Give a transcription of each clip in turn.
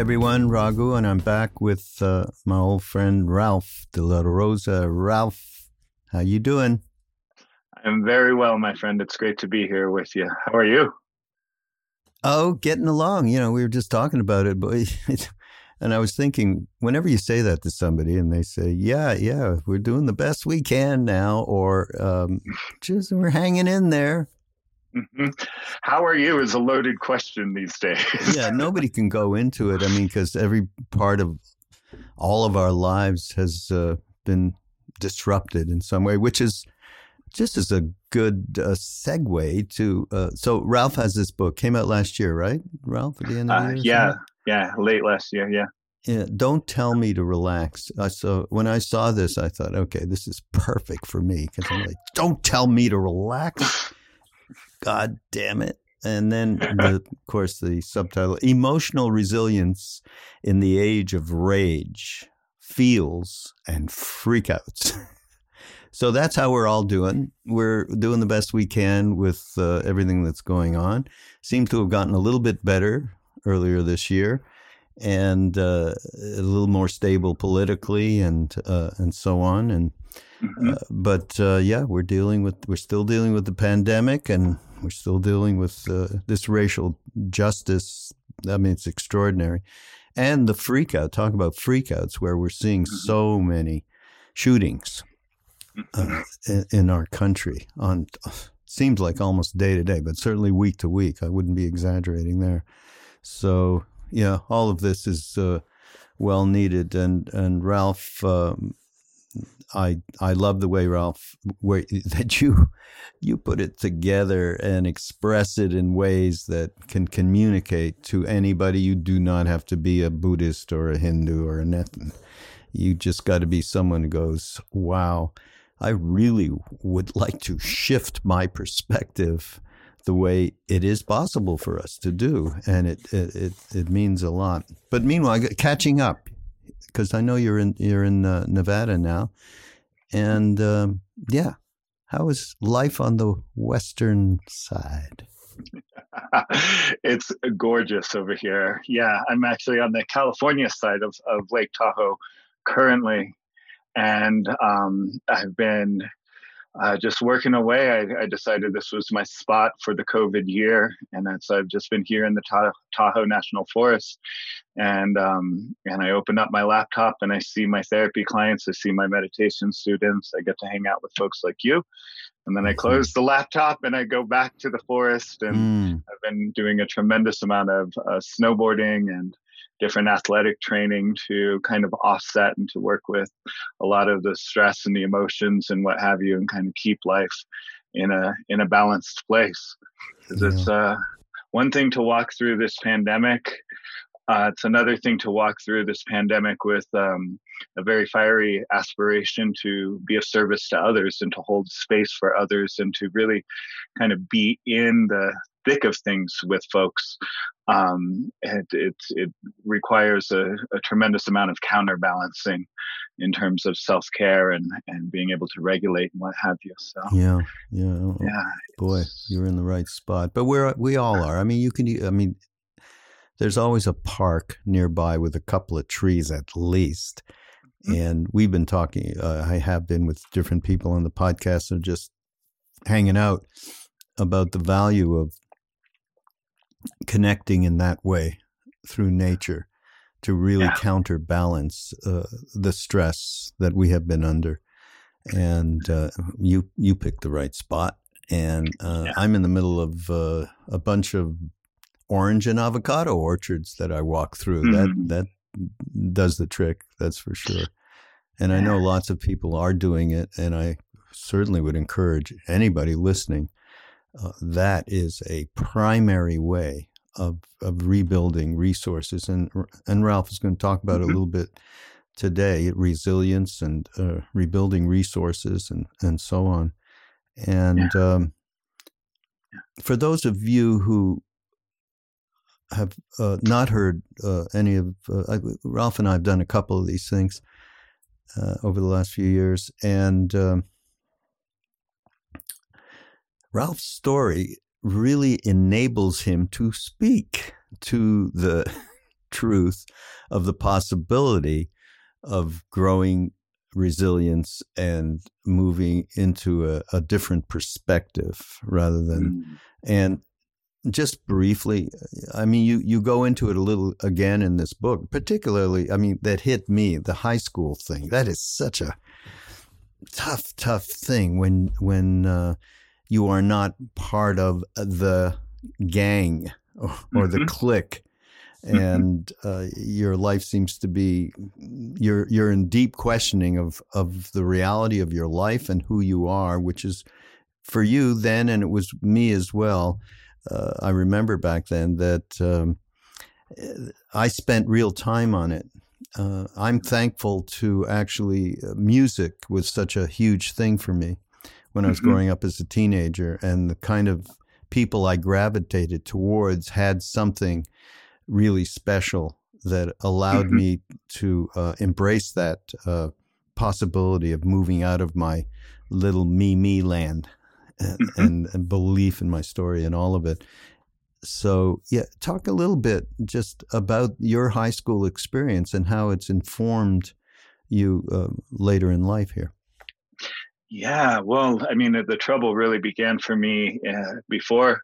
Everyone, Raghu, and I'm back with uh, my old friend Ralph De La Rosa. Ralph, how you doing? I'm very well, my friend. It's great to be here with you. How are you? Oh, getting along. You know, we were just talking about it, but and I was thinking, whenever you say that to somebody, and they say, "Yeah, yeah, we're doing the best we can now," or um, "Just we're hanging in there," Mm-hmm. How are you is a loaded question these days. yeah, nobody can go into it. I mean, because every part of all of our lives has uh, been disrupted in some way, which is just as a good uh, segue to. Uh, so Ralph has this book came out last year, right? Ralph at the end of the uh, year. yeah, yeah, late last year. Yeah. Yeah, don't tell me to relax. I saw when I saw this, I thought, okay, this is perfect for me because I'm like, don't tell me to relax. God damn it. And then, the, of course, the subtitle Emotional Resilience in the Age of Rage, Feels, and Freakouts. so that's how we're all doing. We're doing the best we can with uh, everything that's going on. Seems to have gotten a little bit better earlier this year and uh, a little more stable politically and uh, and so on and mm-hmm. uh, but uh, yeah we're dealing with we're still dealing with the pandemic and we're still dealing with uh, this racial justice. I mean, it's extraordinary. And the freakout, talk about freakouts, where we're seeing mm-hmm. so many shootings uh, mm-hmm. in, in, our country on seems like almost day to day, but certainly week to week. I wouldn't be exaggerating there. So yeah, all of this is uh, well needed. And and Ralph um, I I love the way Ralph that you you put it together and express it in ways that can communicate to anybody. You do not have to be a Buddhist or a Hindu or a nothing. You just got to be someone who goes, "Wow, I really would like to shift my perspective." the way it is possible for us to do, and it it it, it means a lot. But meanwhile, catching up, because I know you're in you're in uh, Nevada now, and um, yeah, how is life on the western side? it's gorgeous over here. Yeah, I'm actually on the California side of, of Lake Tahoe currently, and um, I've been uh, just working away, I, I, decided this was my spot for the COVID year, and so I've just been here in the Tahoe National Forest, and um, and I open up my laptop and I see my therapy clients, I see my meditation students, I get to hang out with folks like you, and then I close the laptop and I go back to the forest, and mm. I've been doing a tremendous amount of uh, snowboarding and different athletic training to kind of offset and to work with a lot of the stress and the emotions and what have you and kind of keep life in a in a balanced place because yeah. it's uh one thing to walk through this pandemic uh, it's another thing to walk through this pandemic with um, a very fiery aspiration to be of service to others and to hold space for others and to really kind of be in the thick of things with folks. Um, it, it, it requires a, a, tremendous amount of counterbalancing in terms of self care and, and being able to regulate and what have you. So yeah, yeah, yeah. Boy, you're in the right spot. But we're we all are. I mean, you can. I mean, there's always a park nearby with a couple of trees at least. Mm-hmm. And we've been talking, uh, I have been with different people on the podcast and just hanging out. about the value of connecting in that way through nature to really yeah. counterbalance uh, the stress that we have been under. And uh, you you picked the right spot. And uh, yeah. I'm in the middle of uh, a bunch of orange and avocado orchards that I walk through. Mm-hmm. That that does the trick. That's for sure. And I know lots of people are doing it, and I certainly would encourage anybody listening. Uh, that is a primary way of of rebuilding resources, and and Ralph is going to talk about mm-hmm. a little bit today: resilience and uh, rebuilding resources, and and so on. And yeah. um, for those of you who have uh, not heard uh, any of uh, Ralph and I have done a couple of these things uh, over the last few years, and um, Ralph's story really enables him to speak to the truth of the possibility of growing resilience and moving into a, a different perspective rather than mm. and just briefly i mean you you go into it a little again in this book particularly i mean that hit me the high school thing that is such a tough tough thing when when uh, you are not part of the gang or, or the mm-hmm. clique. And uh, your life seems to be you're you're in deep questioning of of the reality of your life and who you are which is for you then and it was me as well. Uh, i remember back then that um, i spent real time on it. Uh, i'm thankful to actually uh, music was such a huge thing for me when I was mm-hmm. growing up as a teenager, and the kind of people I gravitated towards had something really special that allowed mm-hmm. me to uh, embrace that uh, possibility of moving out of my little me me land and, mm-hmm. and, and, belief in my story and all of it. So, yeah, talk a little bit just about your high school experience and how it's informed you uh, later in life here. Yeah, well, I mean, the trouble really began for me uh, before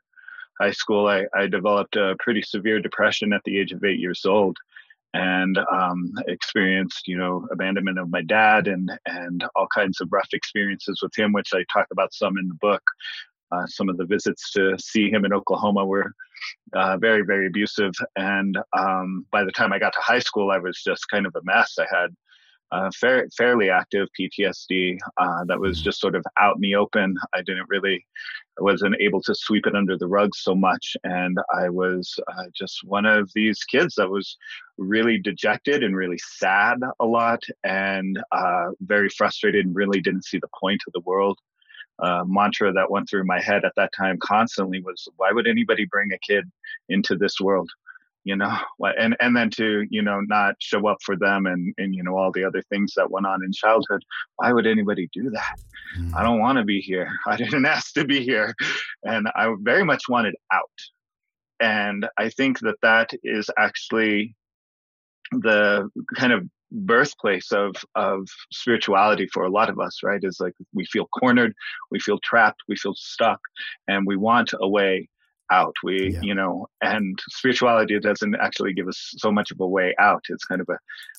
high school. I, I developed a pretty severe depression at the age of eight years old and um, experienced, you know, abandonment of my dad and and all kinds of rough experiences with him, which I talk about some in the book. Uh, some of the visits to see him in Oklahoma were uh, very, very abusive. And um, by the time I got to high school, I was just kind of a mess. I had uh, fair, fairly active PTSD uh, that was mm-hmm. just sort of out in the open. I didn't really, I wasn't able to sweep it under the rug so much. And I was uh, just one of these kids that was really dejected and really sad a lot and uh, very frustrated and really didn't see the point of the world. Uh, mantra that went through my head at that time constantly was why would anybody bring a kid into this world you know and and then to you know not show up for them and and you know all the other things that went on in childhood why would anybody do that? Mm. i don't want to be here. I didn't ask to be here. And i very much wanted out. And i think that that is actually the kind of birthplace of of spirituality for a lot of us right? Is like we feel cornered we feel trapped we feel stuck and we want a way out. We, yeah. you know, and spirituality doesn't actually give us so much of a way out. It's kind of a,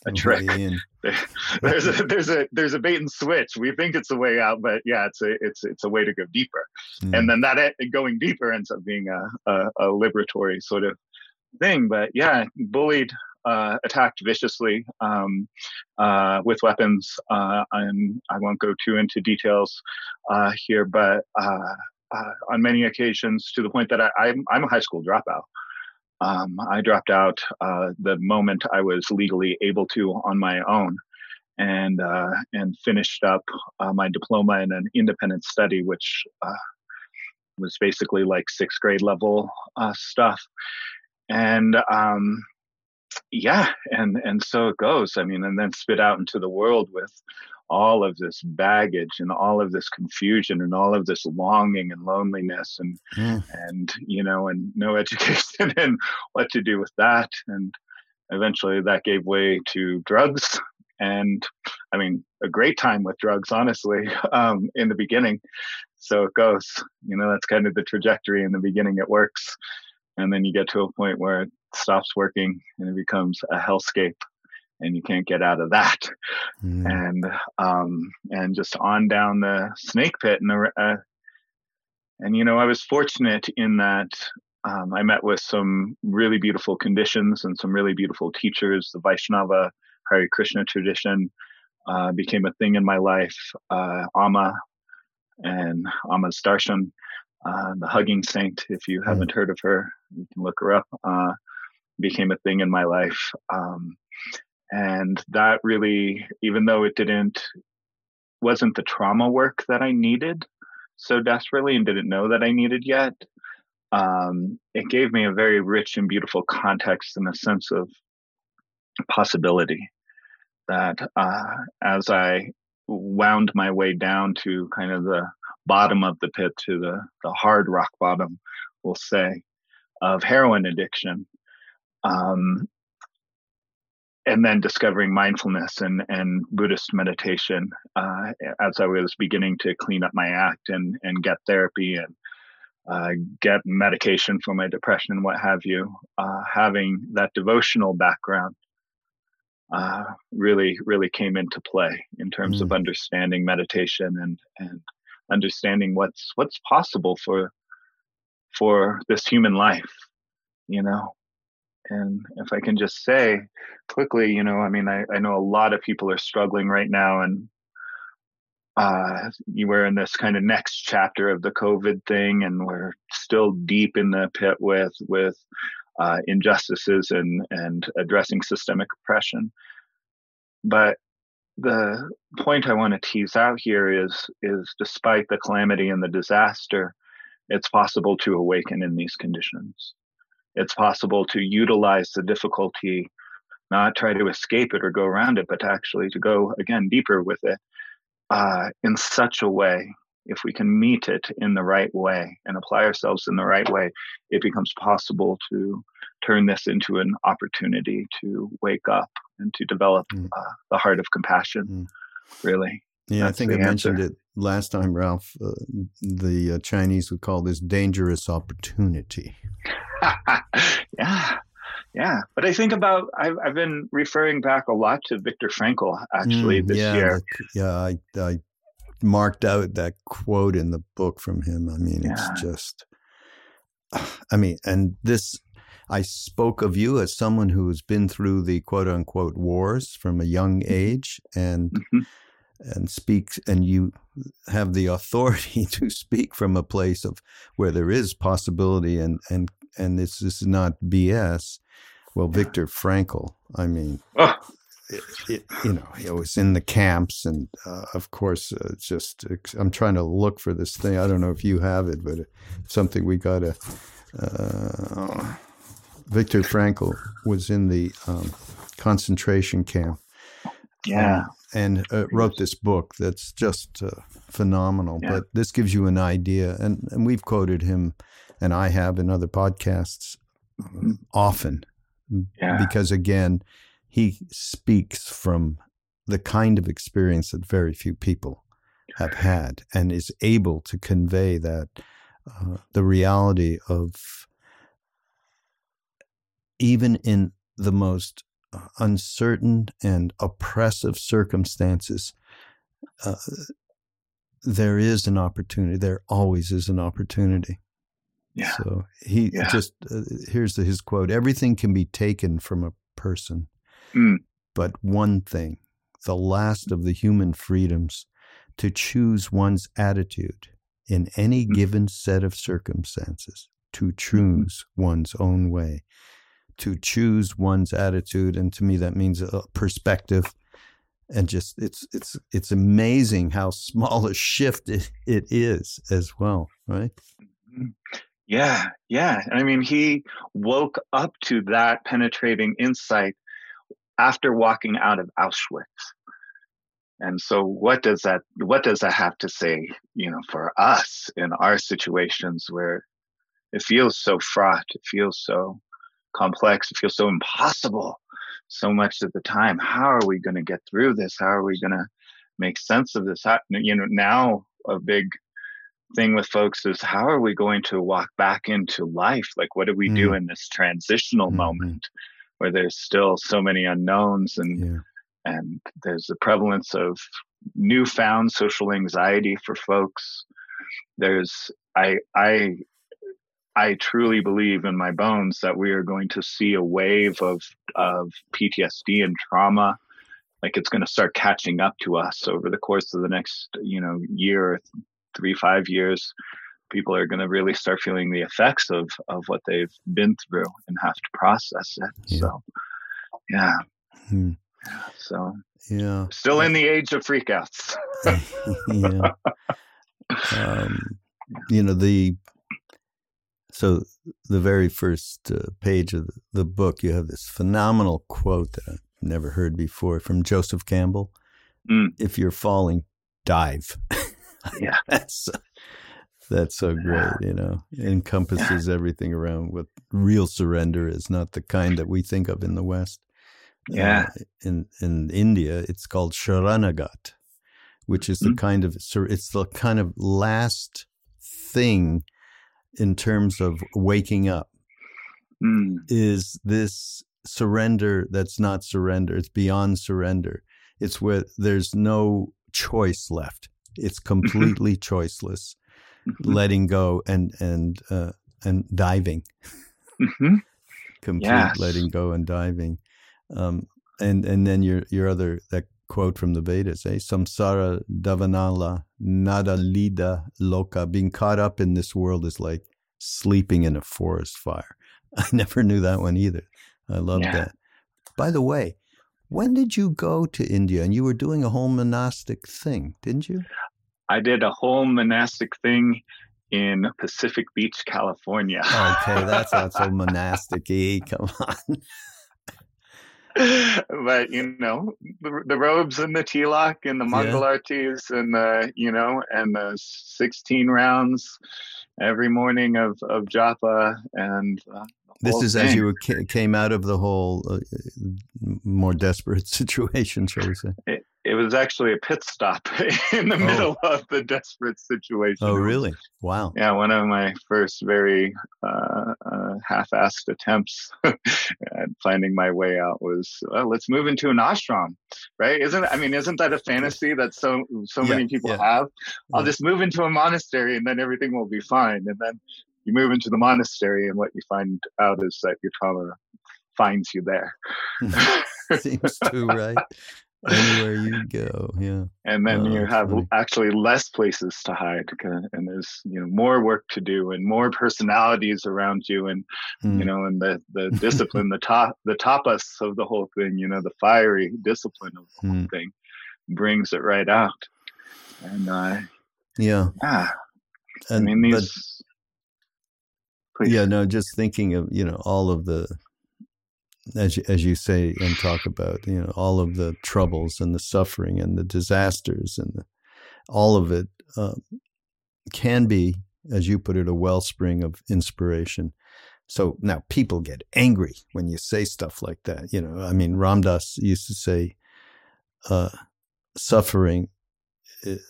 a trick. there's a there's a there's a bait and switch. We think it's a way out, but yeah, it's a it's it's a way to go deeper. Mm. And then that going deeper ends up being a, a, a liberatory sort of thing. But yeah, bullied. Uh, attacked viciously um, uh, with weapons, uh, and I won't go too into details uh, here, but uh, on many occasions to the point that I, am I'm, I'm a high school dropout. Um, I dropped out uh, the moment I was legally able to on my own, and uh, and finished up uh, my diploma in an independent study, which uh, was basically like sixth grade level uh, stuff. And um, yeah, and and so it goes. I mean, and then spit out into the world with all of this baggage and all of this confusion and all of this longing and loneliness and mm. and you know and no education and what to do with that and eventually that gave way to drugs and I mean, a great time with drugs, honestly, um, in the beginning. So it goes, you know, that's kind of the trajectory in the beginning. It works. And then you get to a point where it stops working and it becomes a hellscape and you can't get out of that. Mm. And, um, and just on down the snake pit. And, uh, and, you know, I was fortunate in that um, I met with some really beautiful conditions and some really beautiful teachers. The Vaishnava Hare Krishna tradition uh, became a thing in my life. Uh, Amma and Amma's Darshan, uh, the hugging saint, if you hmm. haven't heard of her, you can look her up, uh, became a thing in my life. Um, and that really, even though it didn't, wasn't the trauma work that I needed so desperately and didn't know that I needed yet, um, it gave me a very rich and beautiful context and a sense of possibility that uh, as I wound my way down to kind of the bottom of the pit to the, the hard rock bottom, we'll say, of heroin addiction. Um, and then discovering mindfulness and, and Buddhist meditation uh, as I was beginning to clean up my act and, and get therapy and uh, get medication for my depression and what have you. Uh, having that devotional background uh, really, really came into play in terms mm. of understanding meditation and and understanding what's what's possible for for this human life, you know. And if I can just say quickly, you know, I mean, I, I know a lot of people are struggling right now and uh, you were in this kind of next chapter of the COVID thing, and we're still deep in the pit with with uh, injustices and and addressing systemic oppression. But the point I want to tease out here is is despite the calamity and the disaster, it's possible to awaken in these conditions. It's possible to utilize the difficulty, not try to escape it or go around it, but actually to go again deeper with it uh, in such a way, if we can meet it in the right way and apply ourselves in the right way, it becomes possible to turn this into an opportunity to wake up and to develop mm. uh, the heart of compassion, mm. really. Yeah, I think I answer. mentioned it last time, Ralph. Uh, the uh, Chinese would call this dangerous opportunity. yeah, yeah, but I think about I've I've been referring back a lot to Viktor Frankl actually mm, this yeah, year. yeah, I, I marked out that quote in the book from him. I mean, yeah. it's just, I mean, and this. I spoke of you as someone who has been through the quote unquote wars from a young mm-hmm. age and mm-hmm. And speaks and you have the authority to speak from a place of where there is possibility and and and this, this is not BS. Well, Viktor Frankl, I mean, oh. it, it, you know, he was in the camps, and uh, of course, uh, just I'm trying to look for this thing. I don't know if you have it, but something we got to. Uh, Viktor Frankl was in the um, concentration camp. Yeah. Um, and uh, wrote this book that's just uh, phenomenal. Yeah. But this gives you an idea, and, and we've quoted him, and I have in other podcasts mm-hmm. often yeah. because again, he speaks from the kind of experience that very few people have had and is able to convey that uh, the reality of even in the most uh, uncertain and oppressive circumstances, uh, there is an opportunity. There always is an opportunity. Yeah. So he yeah. just uh, here's the, his quote: "Everything can be taken from a person, mm. but one thing, the last of the human freedoms, to choose one's attitude in any mm. given set of circumstances, to mm-hmm. choose mm. one's own way, to choose one's attitude, and to me that means a perspective." And just it's it's it's amazing how small a shift it, it is as well, right? Mm-hmm. Yeah, yeah. I mean, he woke up to that penetrating insight after walking out of Auschwitz. And so what does that what does that have to say, you know, for us in our situations where it feels so fraught, it feels so complex, it feels so impossible so much of the time. How are we going to get through this? How are we going to make sense of this? How, you know, now a big thing with folks is how are we going to walk back into life? Like, what do we mm. do in this transitional mm-hmm. moment where there's still so many unknowns and yeah. and there's the prevalence of newfound social anxiety for folks. There's I I I truly believe in my bones that we are going to see a wave of of PTSD and trauma. Like it's going to start catching up to us over the course of the next you know year three five years. People are going to really start feeling the effects of of what they've been through and have to process it. Yeah. so yeah. Hmm. so yeah. still in the age of freakouts. Yeah. Um, you know the so the very first uh, page of the, the book you have this phenomenal quote that i've never heard before from joseph campbell. Mm. if you're falling dive. Yeah. That's that's so great you know. Encompasses everything around what real surrender is not the kind that we think of in the west. Yeah. uh, in in india it's called sharanagat which is the mm-hmm. kind of it's the kind of last thing in terms of waking up mm. is this surrender that's not surrender it's beyond surrender it's where there's no choice left it's completely choiceless, mm-hmm. letting go and and uh, and diving. Mm-hmm. Complete yes. letting go and diving. Um, and and then your your other that quote from the Vedas, eh? Samsara davanala nada lida loka. Being caught up in this world is like sleeping in a forest fire. I never knew that one either. I love yeah. that. By the way, when did you go to India? And you were doing a whole monastic thing, didn't you? I did a whole monastic thing in Pacific Beach, California. okay, that's not so monastic Come on. but you know the, the, robes and the tilak and the Mangal yeah. artis and the you know and the 16 rounds every morning of of japa and uh, this is as you came out of the whole uh, more desperate situation shall we say it, it was actually a pit stop in the oh. middle of the desperate situation. Oh, really? Wow. Yeah, one of my first very uh, uh, half-assed attempts at finding my way out was, well, let's move into an ashram, right? Isn't I mean, isn't that a fantasy that so so yeah, many people yeah. have? I'll yeah. just move into a monastery and then everything will be fine. And then you move into the monastery, and what you find out is that your trauma finds you there. Seems too right anywhere you go yeah and then oh, you have funny. actually less places to hide and there's you know more work to do and more personalities around you and mm. you know and the the discipline the top the tapas of the whole thing you know the fiery discipline of the whole mm. thing brings it right out and uh yeah yeah and, i mean these but, yeah no just thinking of you know all of the as you, as you say and talk about, you know, all of the troubles and the suffering and the disasters and the, all of it uh, can be, as you put it, a wellspring of inspiration. So now people get angry when you say stuff like that. You know, I mean, Ram Dass used to say, uh, "Suffering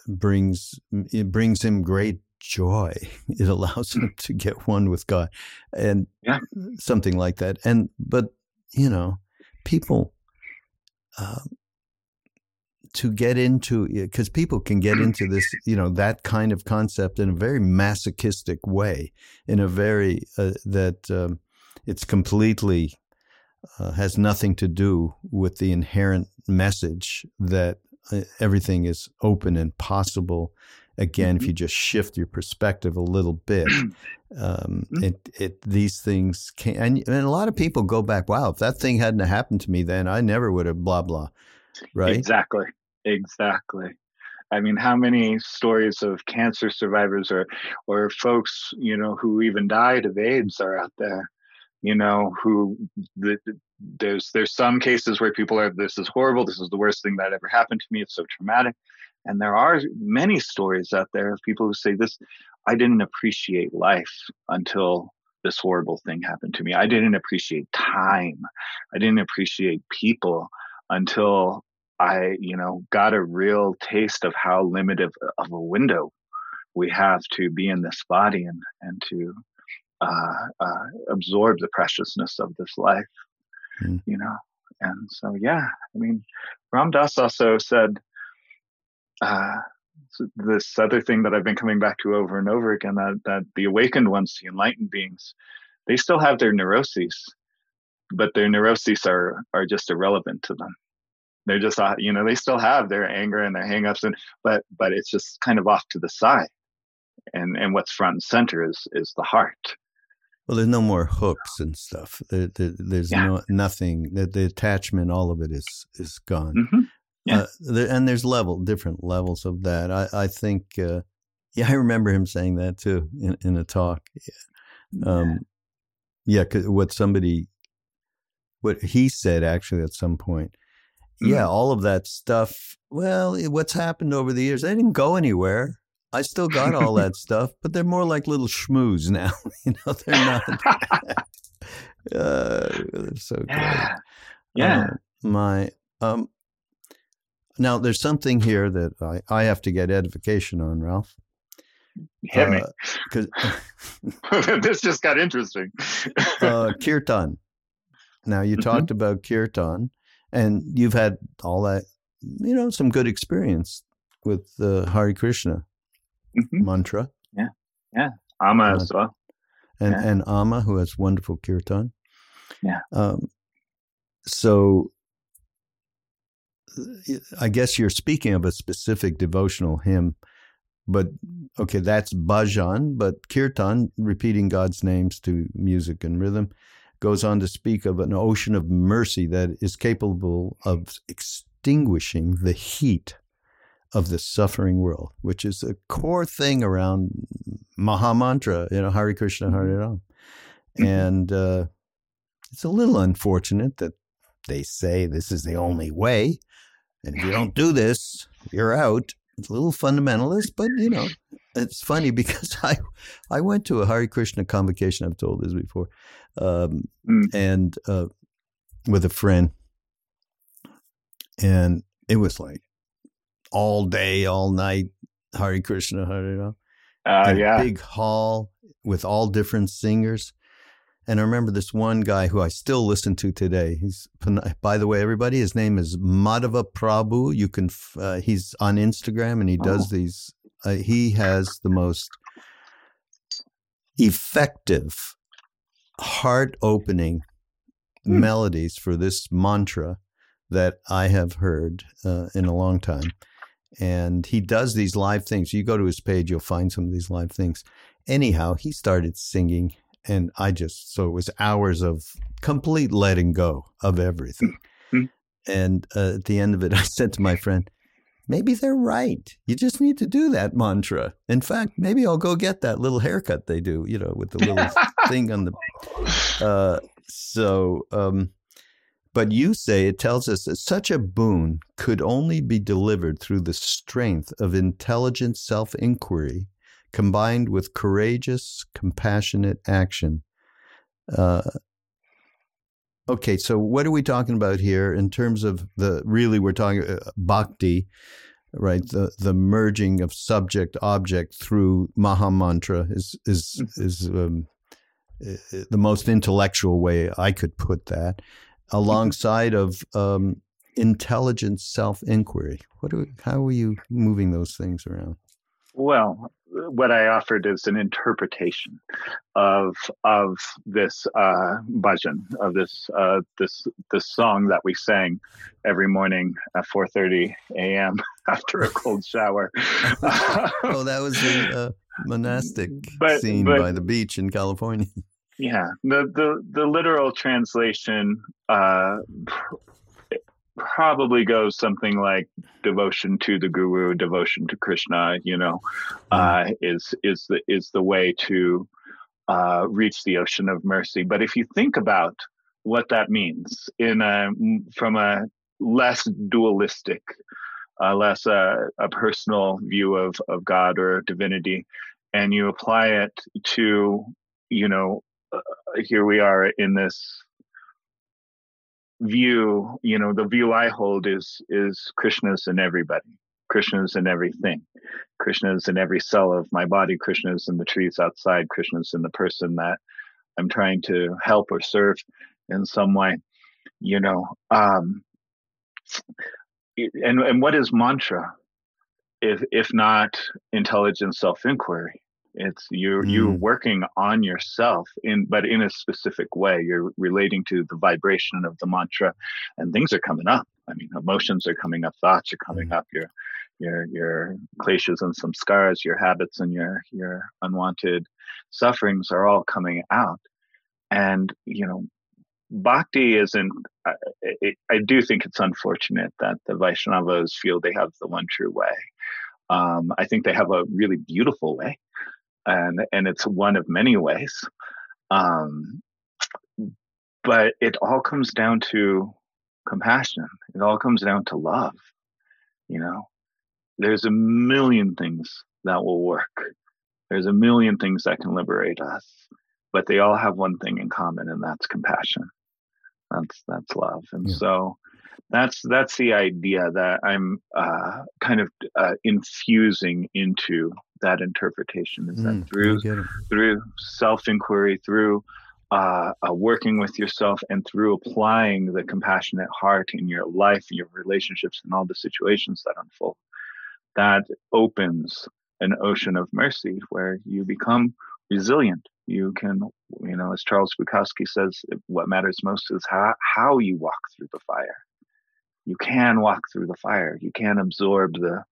brings it brings him great joy. It allows him to get one with God, and yeah. something like that. And but you know, people uh, to get into because people can get into this, you know, that kind of concept in a very masochistic way, in a very uh, that um, it's completely uh, has nothing to do with the inherent message that uh, everything is open and possible again mm-hmm. if you just shift your perspective a little bit um, mm-hmm. it, it these things can and, and a lot of people go back wow if that thing hadn't happened to me then i never would have blah blah right exactly exactly I mean, how many stories of cancer survivors or or folks, you know, who even died of AIDS are out there? You know, who the, there's there's some cases where people are this is horrible, this is the worst thing that ever happened to me, it's so traumatic. And there are many stories out there of people who say this, I didn't appreciate life until this horrible thing happened to me. I didn't appreciate time. I didn't appreciate people until I, you know, got a real taste of how limited of a window we have to be in this body and and to uh, uh, absorb the preciousness of this life. Mm. You know, and so yeah, I mean, Ram Dass also said uh, this other thing that I've been coming back to over and over again that that the awakened ones, the enlightened beings, they still have their neuroses, but their neuroses are are just irrelevant to them. They're just uh, you know they still have their anger and their hangups and but but it's just kind of off to the side, and and what's front and center is is the heart. Well, there's no more hooks and stuff. There, there, there's yeah. no nothing. The, the, attachment, all of it is is gone. Mm-hmm. Yeah. Uh, there, and there's level different levels of that. I I think. Uh, yeah, I remember him saying that too in, in a talk. Yeah. Um, yeah, what somebody, what he said actually at some point. Mm-hmm. Yeah, all of that stuff. Well, what's happened over the years? I didn't go anywhere. I still got all that stuff, but they're more like little schmoos now. you know, they're not. uh, they're so. Yeah. yeah. Uh, my um. Now, there's something here that I, I have to get edification on, Ralph. Hit uh, me. Because this just got interesting. uh, kirtan. Now, you mm-hmm. talked about kirtan, and you've had all that, you know, some good experience with the uh, Hare Krishna mm-hmm. mantra. Yeah, yeah, Amma uh, as well, and yeah. and Amma who has wonderful kirtan. Yeah. Um, so, I guess you're speaking of a specific devotional hymn, but okay, that's bhajan, but kirtan, repeating God's names to music and rhythm, goes on to speak of an ocean of mercy that is capable of extinguishing the heat of the suffering world, which is a core thing around Maha Mantra, you know, Hare Krishna, Hare mm-hmm. Ram. Mm-hmm. And uh, it's a little unfortunate that they say this is the only way. And if you don't do this, you're out. It's a little fundamentalist, but you know, it's funny because I I went to a Hare Krishna convocation. I've told this before, um, mm. and uh, with a friend, and it was like all day, all night, Hare Krishna, Hare Ram. Uh, yeah. Big hall with all different singers. And I remember this one guy who I still listen to today. He's, by the way, everybody, his name is Madhava Prabhu. You can, uh, he's on Instagram and he does oh. these. Uh, he has the most effective, heart opening hmm. melodies for this mantra that I have heard uh, in a long time and he does these live things. You go to his page, you'll find some of these live things. Anyhow, he started singing, and I just so it was hours of complete letting go of everything. Mm-hmm. And uh, at the end of it, I said to my friend, maybe they're right. You just need to do that mantra. In fact, maybe I'll go get that little haircut they do, you know, with the little thing on the. Uh, so, um, but you say it tells us that such a boon could only be delivered through the strength of intelligent self inquiry combined with courageous, compassionate action. Uh, okay, so what are we talking about here in terms of the really we're talking uh, bhakti, right? The the merging of subject object through Maha Mantra is is mm. is um, the most intellectual way I could put that alongside of um, intelligent self inquiry. What we, how are you moving those things around? Well, what I offered is an interpretation of of this uh, bhajan of this uh, this this song that we sang every morning at 4:30 a.m. after a cold shower. oh, that was a, a monastic but, scene but, by the beach in California. Yeah, the the the literal translation uh, probably goes something like devotion to the guru, devotion to Krishna. You know, uh, is is the is the way to uh, reach the ocean of mercy. But if you think about what that means in a from a less dualistic, uh, less uh, a personal view of of God or divinity, and you apply it to you know here we are in this view you know the view i hold is is krishna's in everybody. Krishna's in everything. Krishna's in every cell of my body. Krishna's in the trees outside. Krishna's in the person that i'm trying to help or serve in some way you know um and and what is mantra? If if not intelligent self inquiry it's you mm. you working on yourself in but in a specific way. You're relating to the vibration of the mantra, and things are coming up. I mean, emotions are coming up, thoughts are coming mm. up. Your your your kleshas and samskaras, your habits and your your unwanted sufferings are all coming out. And you know, bhakti isn't. I, I do think it's unfortunate that the Vaishnavas feel they have the one true way. Um, I think they have a really beautiful way and and it's one of many ways. Um, but it all comes down to compassion. It all comes down to love. You know, there's a million things that will work. There's a million things that can liberate us, but they all have one thing in common, and that's compassion. That's that's love. And yeah. so that's that's the idea that I'm uh, kind of uh, infusing into that interpretation. Is mm, that through through self inquiry, through uh, uh, working with yourself, and through applying the compassionate heart in your life, your relationships, and all the situations that unfold, that opens an ocean of mercy where you become resilient. You can, you know, as Charles Bukowski says, what matters most is how, how you walk through the fire you can walk through the fire. You can absorb the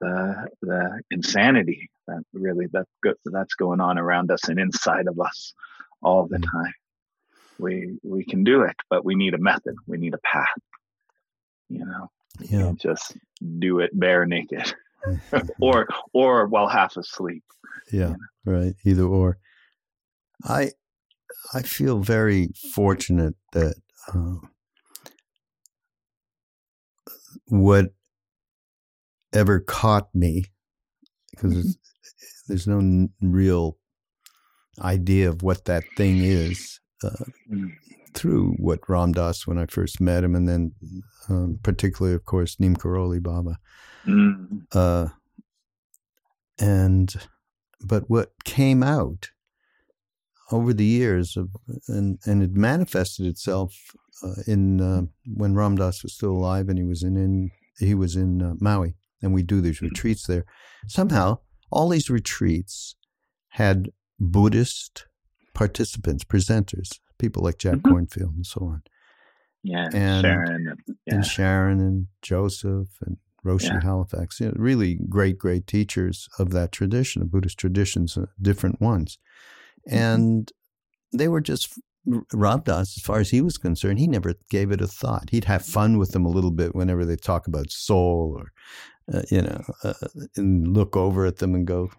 the the insanity that really that that's going on around us and inside of us all the mm. time. We we can do it, but we need a method. We need a path. You know, yeah. you can't just do it bare naked, or or while half asleep. Yeah, you know? right. Either or. I I feel very fortunate that uh, what ever caught me because mm-hmm. there's no n- real idea of what that thing is uh, mm. through what Ram Dass when I first met him, and then um, particularly, of course, Neem Karoli Baba. Mm. Uh, and but what came out over the years of, and and it manifested itself uh, in uh, when Ram Dass was still alive and he was in, in he was in uh, Maui and we do these mm-hmm. retreats there. Somehow, all these retreats had Buddhist participants, presenters, people like Jack mm-hmm. Kornfield and so on. Yeah, and Sharon, and, yeah. and Sharon and Joseph and Roshi yeah. Halifax, you know, really great, great teachers of that tradition, of Buddhist traditions, uh, different ones. Mm-hmm. And they were just Ram Dass, as far as he was concerned, he never gave it a thought. He'd have fun with them a little bit whenever they talk about soul or, uh, you know, uh, and look over at them and go,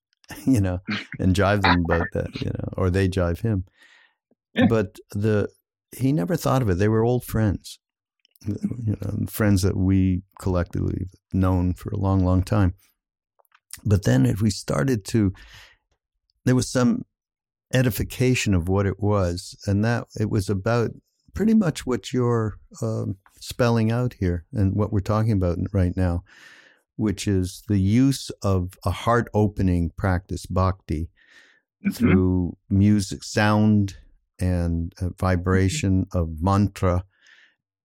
you know, and jive them about that, you know, or they jive him. Yeah. But the he never thought of it. They were old friends, you know, friends that we collectively known for a long, long time. But then if we started to, there was some edification of what it was, and that it was about pretty much what you're um, spelling out here and what we're talking about right now, which is the use of a heart opening practice, bhakti, mm-hmm. through music, sound, and uh, vibration mm-hmm. of mantra,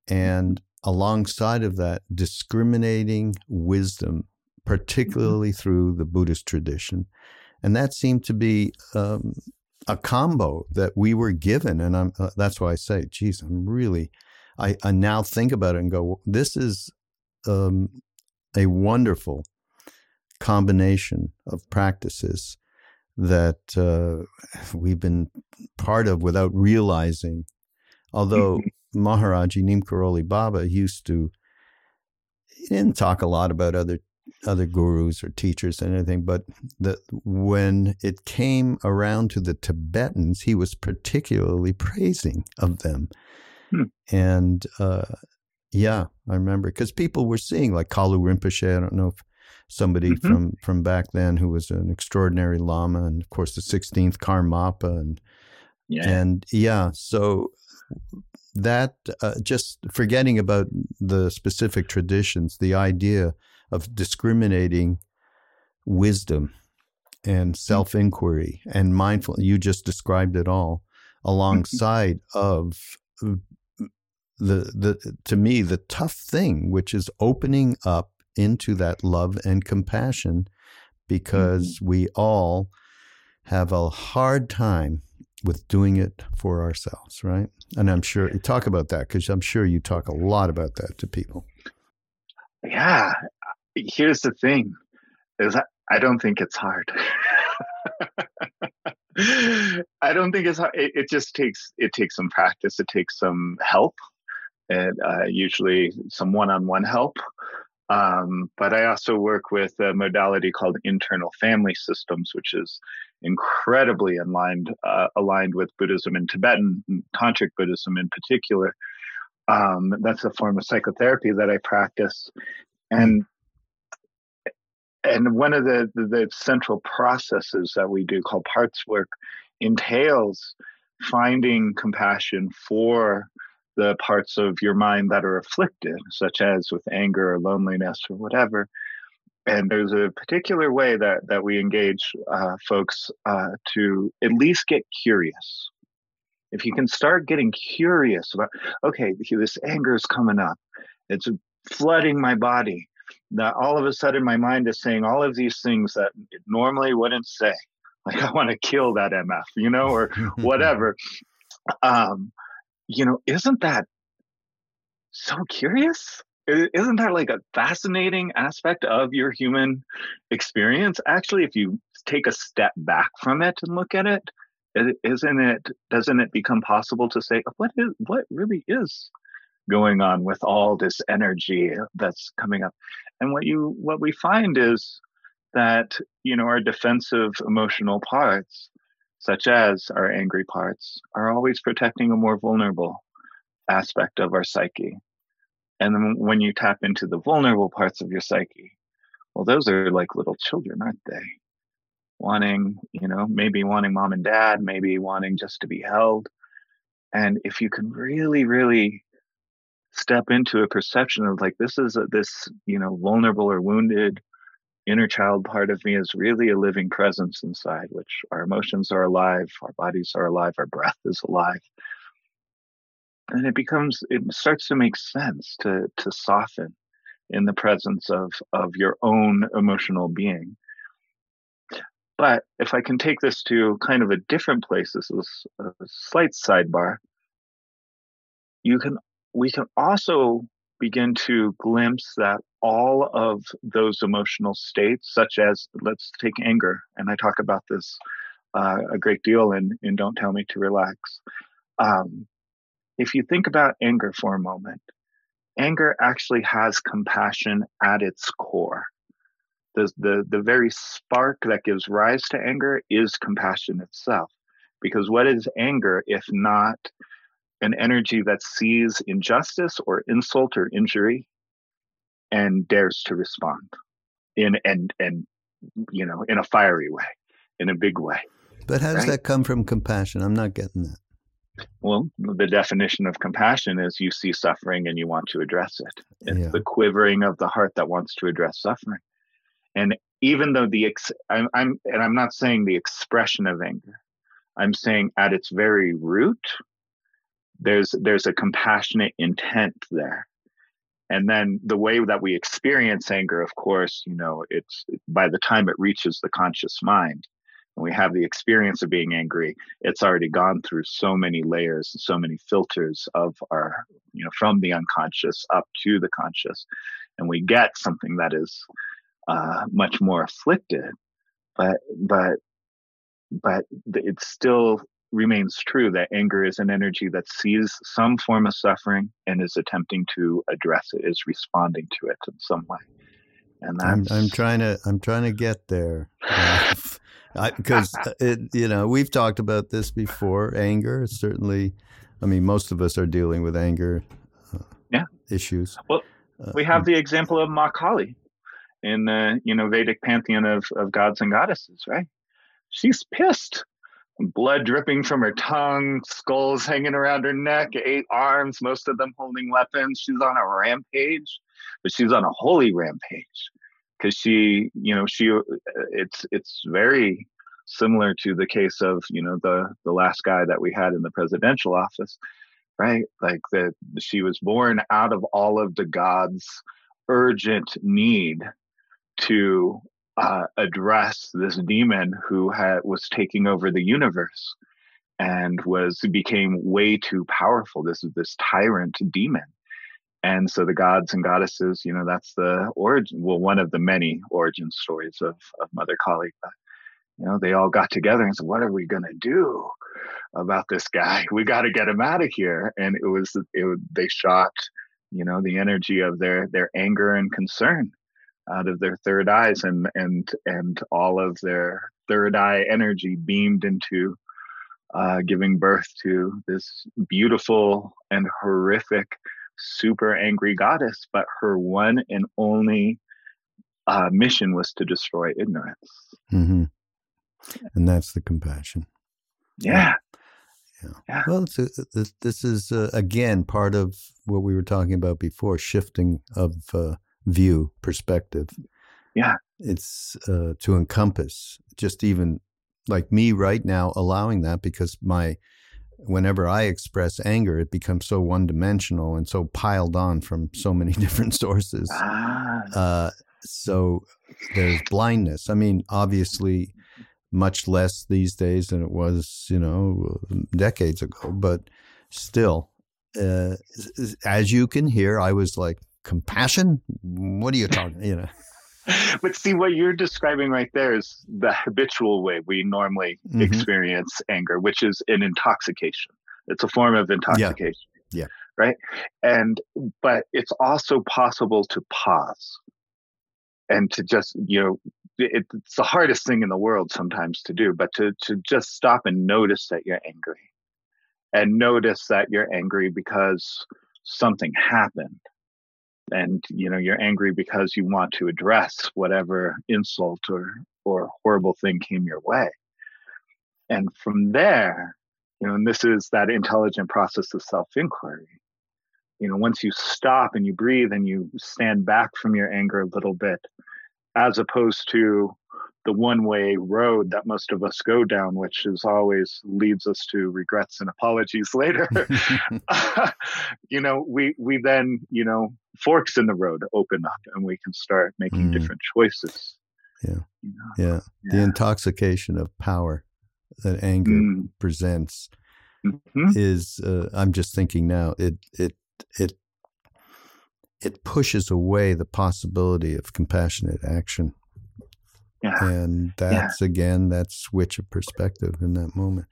and alongside of that, discriminating wisdom, particularly mm-hmm. through the Buddhist tradition. And that seemed to be um, a combo that we were given, and I'm uh, that's why I say, geez, I'm really, I, I now think about it and go, this is um, a wonderful combination of practices that uh, we've been part of without realizing. Although. Maharaji Neem Karoli Baba used to, he didn't talk a lot about other other gurus or teachers or anything, but the, when it came around to the Tibetans, he was particularly praising of them. Hmm. And uh, yeah, I remember because people were seeing like Kalu Rinpoche. I don't know if somebody mm-hmm. from from back then who was an extraordinary lama, and of course the 16th Karmapa and Yeah. And yeah, so that uh, just forgetting about the specific traditions, the idea of discriminating wisdom and mm. self inquiry and mindful, you just described it all mm-hmm. alongside of uh, the the to me the tough thing which is opening up into that love and compassion because mm-hmm. we all have a hard time with doing it for ourselves, right? And I'm sure you talk about that because I'm sure you talk a lot about that to people. Yeah. Here's the thing is I don't think it's hard. I don't think it's hard. It, it, just takes it takes some practice. It takes some help, and uh, usually some one-on-one help. Um, but I also work with a modality called internal family systems, which is incredibly aligned uh, aligned with Buddhism and Tibetan tantric Buddhism in particular. Um, that's a form of psychotherapy that I practice, and and one of the, the, the central processes that we do called parts work entails finding compassion for the parts of your mind that are afflicted, such as with anger or loneliness or whatever. And there's a particular way that, that we engage uh, folks uh, to at least get curious. If you can start getting curious about, okay, this anger is coming up, it's flooding my body. That all of a sudden my mind is saying all of these things that it normally wouldn't say. Like I want to kill that MF, you know, or whatever. um, you know, isn't that so curious? Isn't that like a fascinating aspect of your human experience? Actually, if you take a step back from it and look at it, isn't it doesn't it become possible to say what is what really is going on with all this energy that's coming up and what you what we find is that you know our defensive emotional parts such as our angry parts, are always protecting a more vulnerable aspect of our psyche. And then when you tap into the vulnerable parts of your psyche, well, those are like little children, aren't they? Wanting, you know, maybe wanting mom and dad, maybe wanting just to be held. And if you can really, really step into a perception of like, this is a, this, you know, vulnerable or wounded inner child part of me is really a living presence inside, which our emotions are alive, our bodies are alive, our breath is alive. And it becomes, it starts to make sense to, to soften in the presence of, of your own emotional being. But if I can take this to kind of a different place, this is a slight sidebar. You can, we can also begin to glimpse that all of those emotional states, such as let's take anger, and I talk about this uh, a great deal in, in Don't Tell Me to Relax. Um, if you think about anger for a moment, anger actually has compassion at its core. The, the, the very spark that gives rise to anger is compassion itself. Because what is anger if not an energy that sees injustice or insult or injury and dares to respond in and and you know in a fiery way in a big way but how does right? that come from compassion? I'm not getting that. Well the definition of compassion is you see suffering and you want to address it. It's yeah. the quivering of the heart that wants to address suffering. And even though the ex- I'm, I'm and i'm not saying the expression of anger. I'm saying at its very root there's there's a compassionate intent there. And then the way that we experience anger of course you know it's by the time it reaches the conscious mind and we have the experience of being angry it's already gone through so many layers and so many filters of our you know from the unconscious up to the conscious. And we get something that is uh, much more afflicted but but but it's still remains true that anger is an energy that sees some form of suffering and is attempting to address it, is responding to it in some way. And I'm, I'm trying to I'm trying to get there because it you know we've talked about this before. Anger is certainly. I mean, most of us are dealing with anger uh, yeah. issues. Well, uh, we have the example of Ma Kali in the you know Vedic pantheon of, of gods and goddesses, right? She's pissed blood dripping from her tongue, skulls hanging around her neck, eight arms, most of them holding weapons. She's on a rampage, but she's on a holy rampage because she, you know, she, uh, it's, it's very similar to the case of, you know, the, the last guy that we had in the presidential office, right? Like that she was born out of all of the God's urgent need to uh, address this demon who had was taking over the universe and was became way too powerful. This is this tyrant demon. And so the gods and goddesses, you know, that's the origin, well, one of the many origin stories of, of Mother Kali. But, you know, they all got together and said, what are we going to do about this guy? We got to get him out of here. And it was, it, they shot, you know, the energy of their, their anger and concern out of their third eyes and and and all of their third eye energy beamed into uh, giving birth to this beautiful and horrific super angry goddess but her one and only uh, mission was to destroy ignorance mm-hmm. and that's the compassion yeah yeah. yeah. Well, a, this, this is uh, again part of what we were talking about before, shifting of uh, view perspective. Yeah. It's uh, to encompass just even like me right now allowing that because my whenever I express anger, it becomes so one dimensional and so piled on from so many different sources. Ah. Uh, so there's blindness. I mean, obviously, much less these days than it was, you know, decades ago, but still, uh, as you can hear, I was like compassion. What are you talking? You know. but see what you're describing right there is the habitual way we normally mm-hmm. experience anger which is an intoxication it's a form of intoxication yeah. yeah right and but it's also possible to pause and to just you know it, it's the hardest thing in the world sometimes to do but to to just stop and notice that you're angry and notice that you're angry because something happened and you know you're angry because you want to address whatever insult or or horrible thing came your way. And from there you know and this is that intelligent process of self-inquiry. You know once you stop and you breathe and you stand back from your anger a little bit as opposed to the one way road that most of us go down, which is always leads us to regrets and apologies later. you know, we, we then, you know, forks in the road open up and we can start making mm. different choices. Yeah. You know? yeah. yeah. The intoxication of power that anger mm. presents mm-hmm. is, uh, I'm just thinking now, it, it, it, it pushes away the possibility of compassionate action yeah. And that's yeah. again that switch of perspective in that moment.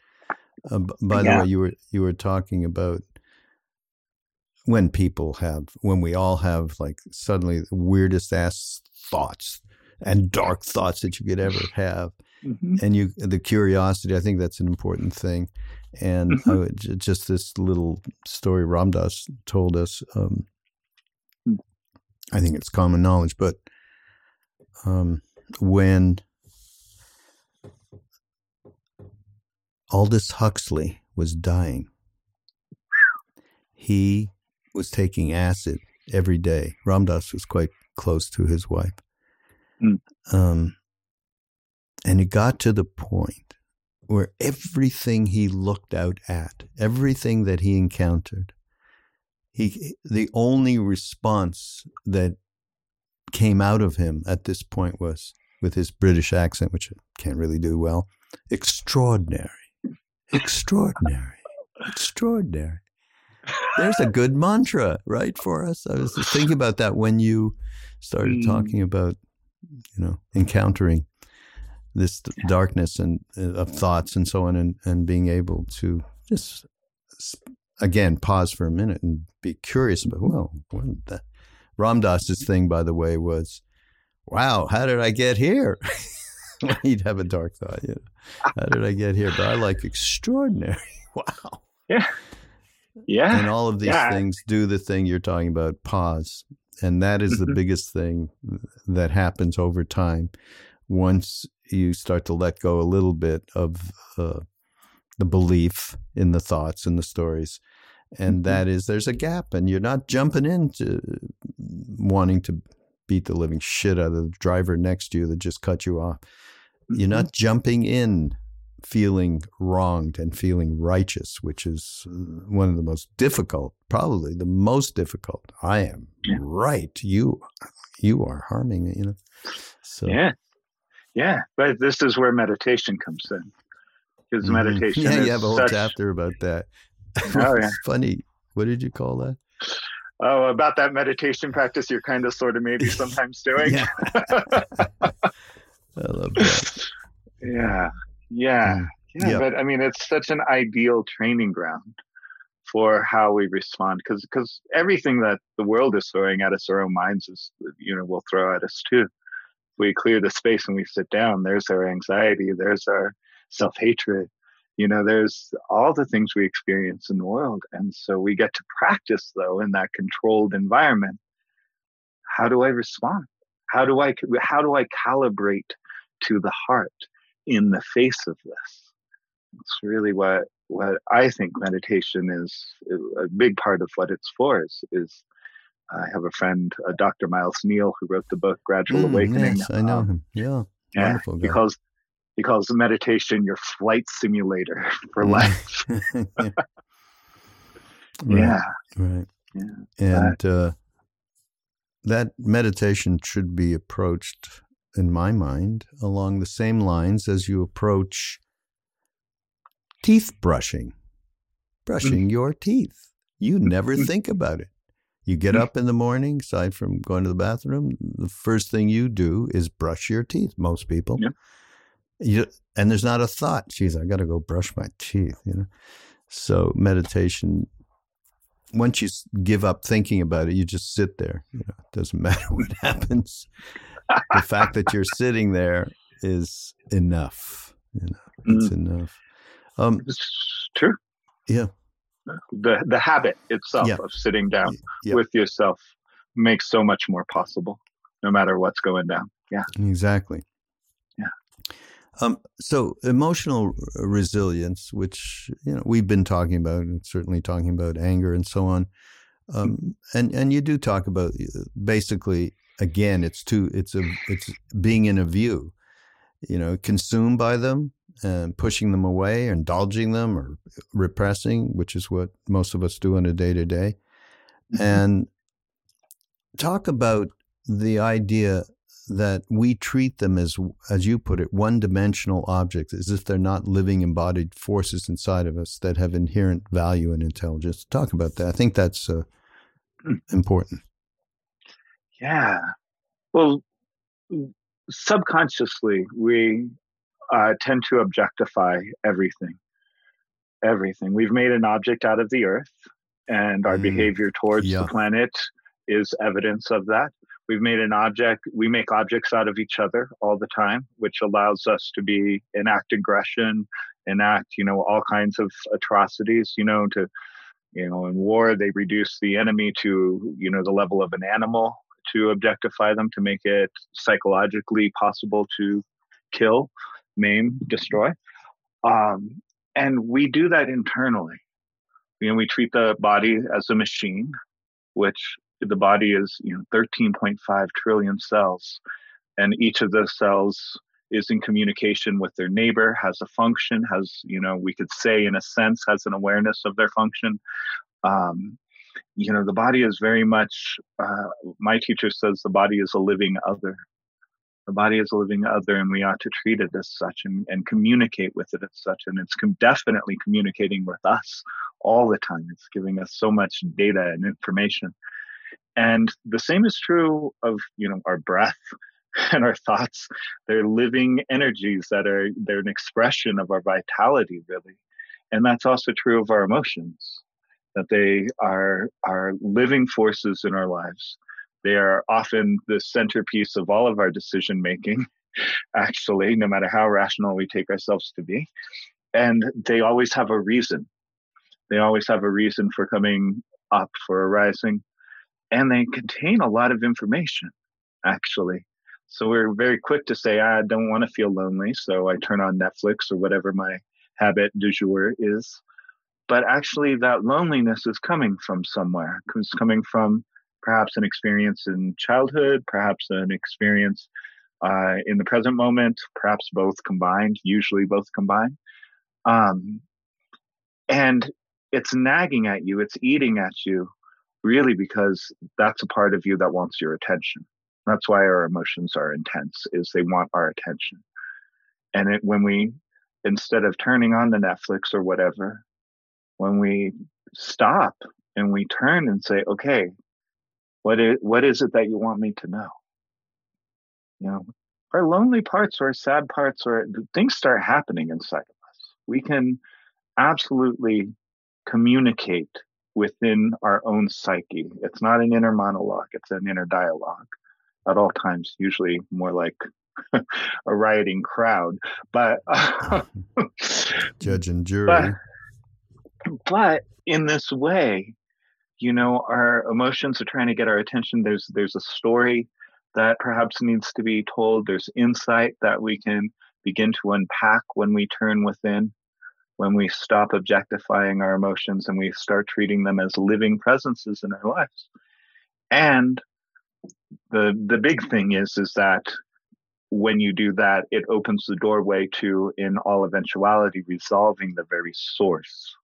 Uh, by yeah. the way, you were you were talking about when people have when we all have like suddenly the weirdest ass thoughts and dark thoughts that you could ever have. Mm-hmm. And you the curiosity, I think that's an important thing. And mm-hmm. would, just this little story Ram Dass told us. Um, mm. I think it's common knowledge, but um, when Aldous Huxley was dying, he was taking acid every day. Ram Dass was quite close to his wife. Mm. Um, and it got to the point where everything he looked out at, everything that he encountered, he the only response that came out of him at this point was with his British accent, which I can't really do well, extraordinary, extraordinary, extraordinary. There's a good mantra, right, for us. I was thinking about that when you started mm. talking about, you know, encountering this darkness and uh, of thoughts and so on, and, and being able to just again pause for a minute and be curious about well, what the Ram Dass's thing, by the way, was, "Wow, how did I get here?" He'd have a dark thought. You know, how did I get here? But I like extraordinary. Wow. Yeah. Yeah. And all of these yeah. things do the thing you're talking about. Pause, and that is the mm-hmm. biggest thing that happens over time. Once you start to let go a little bit of uh, the belief in the thoughts and the stories. And mm-hmm. that is there's a gap, and you're not jumping into wanting to beat the living shit out of the driver next to you that just cut you off. Mm-hmm. You're not jumping in feeling wronged and feeling righteous, which is uh, one of the most difficult, probably the most difficult. I am yeah. right. You, you are harming me. You know. So yeah, yeah. But this is where meditation comes in, because mm-hmm. meditation. Yeah, you have a whole such... chapter about that. Oh yeah. Funny. What did you call that? Oh, about that meditation practice you're kind of sort of maybe sometimes doing. yeah. I love that. Yeah. Yeah. Mm. Yeah. Yep. But I mean, it's such an ideal training ground for how we respond because because everything that the world is throwing at us, our own minds is you know will throw at us too. If we clear the space and we sit down, there's our anxiety, there's our self hatred, you know, there's all the things we experience in the world, and so we get to practice though in that controlled environment. How do I respond? How do I how do I calibrate to the heart? in the face of this. It's really what what I think meditation is a big part of what it's for is is I have a friend, uh, Dr. Miles Neale who wrote the book Gradual mm, Awakening. Yes, I know um, him. Yeah, yeah, wonderful guy. because because meditation your flight simulator for life. right. Yeah, right. Yeah. And uh, that meditation should be approached in my mind, along the same lines as you approach teeth brushing, brushing your teeth. You never mm. think about it. You get up in the morning, aside from going to the bathroom, the first thing you do is brush your teeth. Most people, yeah. You, and there's not a thought. Geez, I got to go brush my teeth. You know, so meditation. Once you give up thinking about it, you just sit there. You know, it doesn't matter what happens the fact that you're sitting there is enough. You know, it's mm. enough. Um, it's true. Yeah. The the habit itself yeah. of sitting down yeah. with yourself makes so much more possible, no matter what's going down. Yeah. Exactly. Um, so emotional resilience, which you know we've been talking about, and certainly talking about anger and so on, um, and and you do talk about basically again, it's too it's a it's being in a view, you know, consumed by them and pushing them away, or indulging them, or repressing, which is what most of us do on a day to day, and talk about the idea that we treat them as as you put it one dimensional objects as if they're not living embodied forces inside of us that have inherent value and intelligence talk about that i think that's uh, important yeah. Well, subconsciously, we uh, tend to objectify everything. Everything. We've made an object out of the earth, and our mm, behavior towards yeah. the planet is evidence of that. We've made an object, we make objects out of each other all the time, which allows us to be enact aggression, enact, you know, all kinds of atrocities, you know, to, you know, in war, they reduce the enemy to, you know, the level of an animal to objectify them to make it psychologically possible to kill, maim, destroy. Um, and we do that internally. You know, we treat the body as a machine, which the body is, you know, 13.5 trillion cells. And each of those cells is in communication with their neighbor, has a function, has, you know, we could say in a sense, has an awareness of their function. Um, you know the body is very much uh, my teacher says the body is a living other the body is a living other and we ought to treat it as such and, and communicate with it as such and it's com- definitely communicating with us all the time it's giving us so much data and information and the same is true of you know our breath and our thoughts they're living energies that are they're an expression of our vitality really and that's also true of our emotions that they are are living forces in our lives. They are often the centerpiece of all of our decision making, actually, no matter how rational we take ourselves to be. And they always have a reason. They always have a reason for coming up, for arising. And they contain a lot of information, actually. So we're very quick to say, I don't want to feel lonely. So I turn on Netflix or whatever my habit du jour is. But actually, that loneliness is coming from somewhere. It's coming from perhaps an experience in childhood, perhaps an experience uh, in the present moment, perhaps both combined, usually both combined. Um, and it's nagging at you, it's eating at you, really, because that's a part of you that wants your attention. That's why our emotions are intense, is they want our attention. And it, when we, instead of turning on the Netflix or whatever, when we stop and we turn and say, okay, what is, what is it that you want me to know? You know, our lonely parts or our sad parts or things start happening inside of us. We can absolutely communicate within our own psyche. It's not an inner monologue, it's an inner dialogue at all times, usually more like a rioting crowd. But judge and jury. But, but in this way, you know, our emotions are trying to get our attention. There's there's a story that perhaps needs to be told. There's insight that we can begin to unpack when we turn within, when we stop objectifying our emotions and we start treating them as living presences in our lives. And the the big thing is is that when you do that, it opens the doorway to, in all eventuality, resolving the very source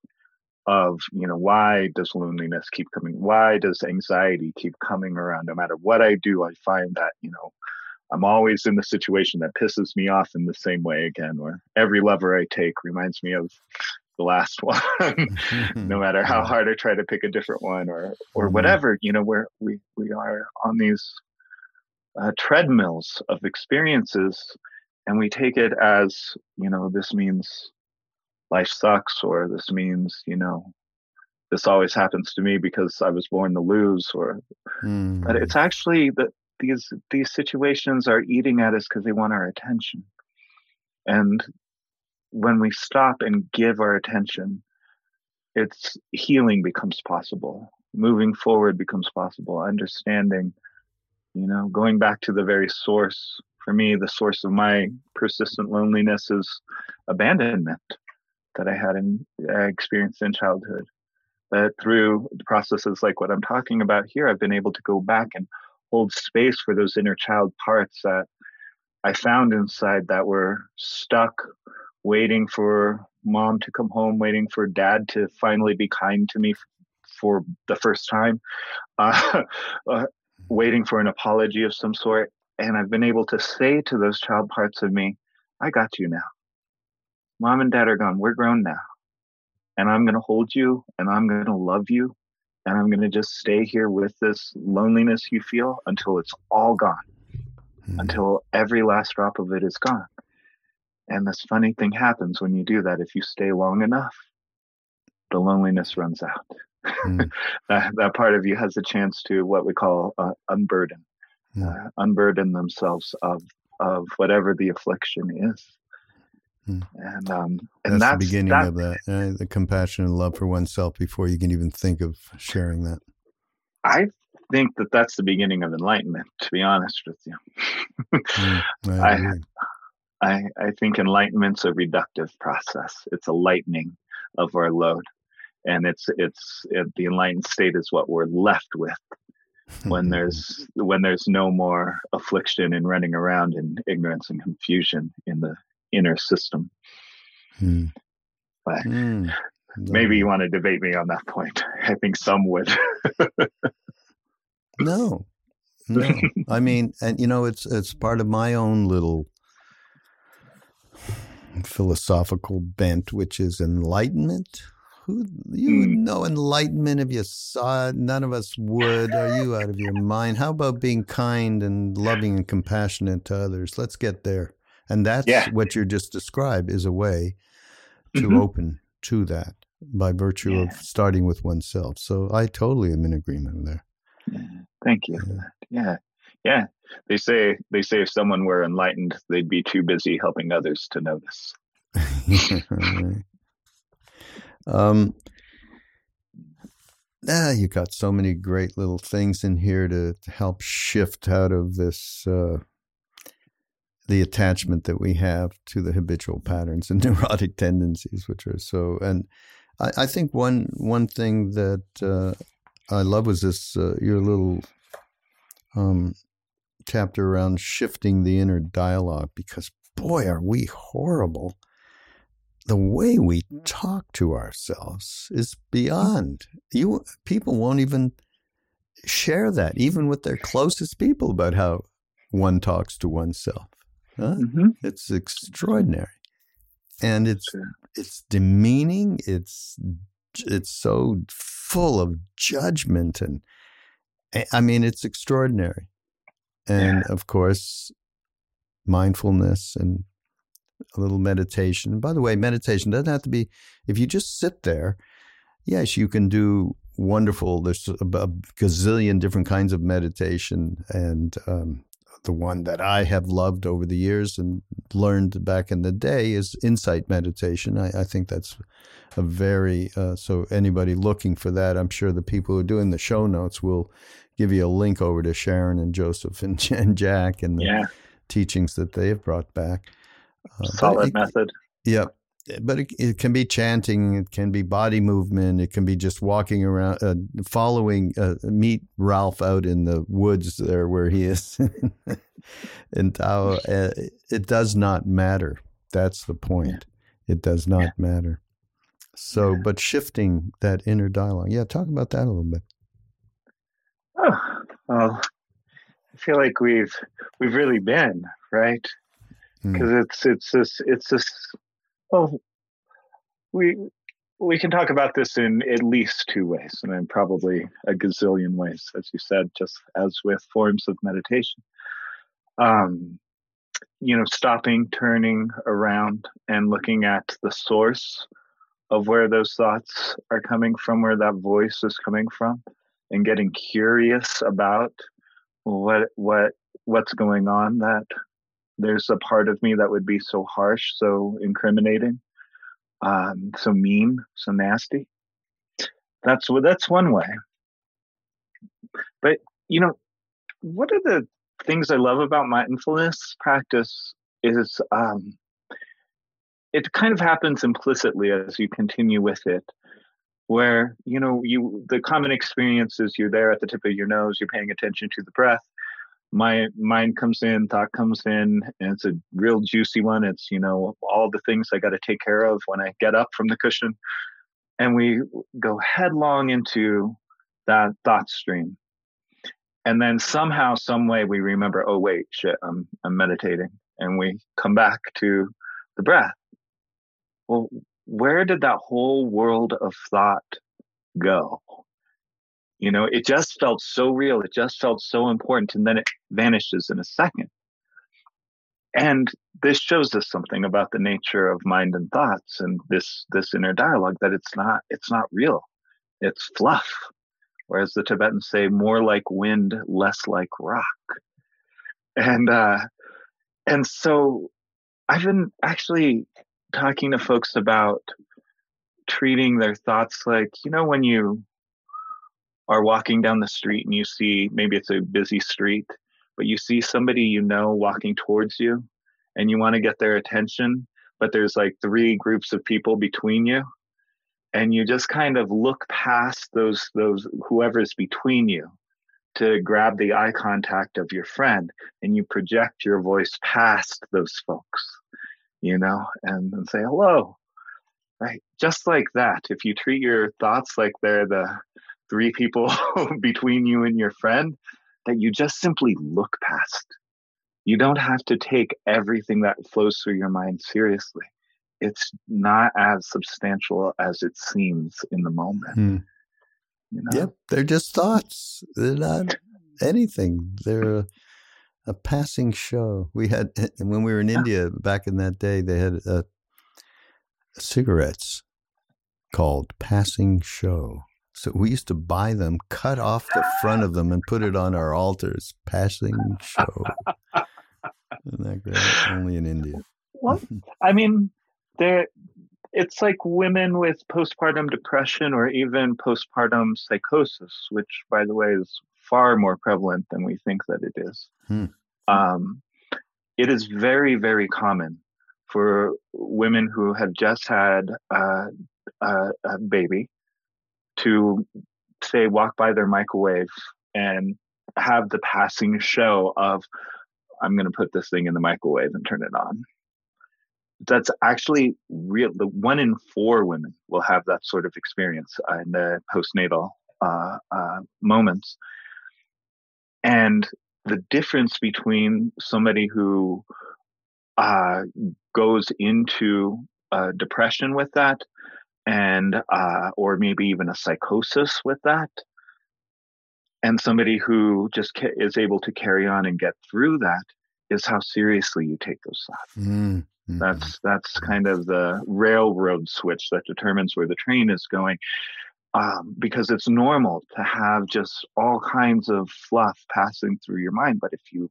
of you know why does loneliness keep coming why does anxiety keep coming around no matter what i do i find that you know i'm always in the situation that pisses me off in the same way again where every lover i take reminds me of the last one no matter how hard i try to pick a different one or or mm-hmm. whatever you know where we we are on these uh, treadmills of experiences and we take it as you know this means life sucks or this means you know this always happens to me because i was born to lose or mm. but it's actually that these these situations are eating at us because they want our attention. And when we stop and give our attention it's healing becomes possible. Moving forward becomes possible. Understanding you know going back to the very source for me the source of my persistent loneliness is abandonment that I had in uh, experienced in childhood. That through processes like what I'm talking about here, I've been able to go back and hold space for those inner child parts that I found inside that were stuck, waiting for mom to come home, waiting for dad to finally be kind to me for the first time, uh, uh, waiting for an apology of some sort. And I've been able to say to those child parts of me, I got you now mom and dad are gone. We're grown now. And I'm going to hold you and I'm going to love you. And I'm going to just stay here with this loneliness you feel until it's all gone, mm-hmm. until every last drop of it is gone. And this funny thing happens when you do that. If you stay long enough, the loneliness runs out. Mm. that, that, part of you has a chance to what we call uh, unburden, mm. uh, unburden themselves of of whatever the affliction is. Hmm. And um, and that's, that's the beginning that, of that, uh, the compassion and love for oneself before you can even think of sharing that. I think that that's the beginning of enlightenment. To be honest with you, mm, I, I, I think enlightenment's a reductive process. It's a lightening of our load, and it's it's it, the enlightened state is what we're left with when there's when there's no more affliction and running around in ignorance and confusion in the inner system. Hmm. But mm. maybe you want to debate me on that point. I think some would. no, no. I mean, and you know, it's it's part of my own little philosophical bent, which is enlightenment. Who you would hmm. know enlightenment if you saw it? None of us would. Are you out of your mind? How about being kind and loving and compassionate to others? Let's get there. And that's yeah. what you just described is a way to mm-hmm. open to that by virtue yeah. of starting with oneself. So I totally am in agreement there. Yeah. Thank you yeah. Yeah. Yeah. They say they say if someone were enlightened, they'd be too busy helping others to notice. um ah, you got so many great little things in here to, to help shift out of this uh, the attachment that we have to the habitual patterns and neurotic tendencies, which are so. And I, I think one one thing that uh, I love was this uh, your little um, chapter around shifting the inner dialogue because boy are we horrible the way we talk to ourselves is beyond you people won't even share that even with their closest people about how one talks to oneself huh? mm-hmm. it's extraordinary and it's it's demeaning it's it's so full of judgment and i mean it's extraordinary and yeah. of course mindfulness and a little meditation. By the way, meditation doesn't have to be, if you just sit there, yes, you can do wonderful. There's a, a gazillion different kinds of meditation. And um, the one that I have loved over the years and learned back in the day is insight meditation. I, I think that's a very, uh, so anybody looking for that, I'm sure the people who are doing the show notes will give you a link over to Sharon and Joseph and, and Jack and the yeah. teachings that they have brought back. Uh, Solid method. Yep. But it, it, can be chanting, it can be body movement, it can be just walking around, uh, following, uh, meet Ralph out in the woods there where he is in Tao. Uh, it does not matter. That's the point. Yeah. It does not yeah. matter. So, yeah. but shifting that inner dialogue. Yeah, talk about that a little bit. Oh, well, I feel like we've we've really been right because mm. it's it's this it's this well we we can talk about this in at least two ways and then probably a gazillion ways as you said just as with forms of meditation. Um you know stopping turning around and looking at the source of where those thoughts are coming from where that voice is coming from and getting curious about what what what's going on that there's a part of me that would be so harsh, so incriminating, um, so mean, so nasty. That's that's one way. But you know, one of the things I love about mindfulness practice is um, it kind of happens implicitly as you continue with it where you know you the common experience is you're there at the tip of your nose you're paying attention to the breath my mind comes in, thought comes in, and it's a real juicy one. It's, you know, all the things I got to take care of when I get up from the cushion. And we go headlong into that thought stream. And then somehow, some way we remember, oh wait, shit, I'm I'm meditating. And we come back to the breath. Well, where did that whole world of thought go? You know, it just felt so real. It just felt so important. And then it vanishes in a second. And this shows us something about the nature of mind and thoughts and this this inner dialogue that it's not it's not real. It's fluff. Whereas the Tibetans say more like wind, less like rock. And uh and so I've been actually talking to folks about treating their thoughts like, you know, when you are walking down the street and you see maybe it's a busy street, but you see somebody you know walking towards you and you want to get their attention, but there's like three groups of people between you and you just kind of look past those those whoever's between you to grab the eye contact of your friend and you project your voice past those folks you know and, and say hello. Right? Just like that if you treat your thoughts like they're the three people between you and your friend that you just simply look past. You don't have to take everything that flows through your mind seriously. It's not as substantial as it seems in the moment. Hmm. You know? Yep, they're just thoughts. They're not anything. They're a, a, passing show. We had when we were in India back in that day. They had a, cigarettes called Passing Show. So we used to buy them, cut off the front of them, and put it on our altars. Passing show. Isn't that great? Only in India. Well, I mean, there. It's like women with postpartum depression or even postpartum psychosis, which, by the way, is far more prevalent than we think that it is. Hmm. Um, it is very, very common for women who have just had uh, a, a baby to say walk by their microwave and have the passing show of I'm going to put this thing in the microwave and turn it on. That's actually real. The one in four women will have that sort of experience in the postnatal uh, uh, moments. And the difference between somebody who uh, goes into depression with that and uh, or maybe even a psychosis with that. And somebody who just ca- is able to carry on and get through that is how seriously you take those thoughts. Mm-hmm. that's that's kind of the railroad switch that determines where the train is going um, because it's normal to have just all kinds of fluff passing through your mind but if you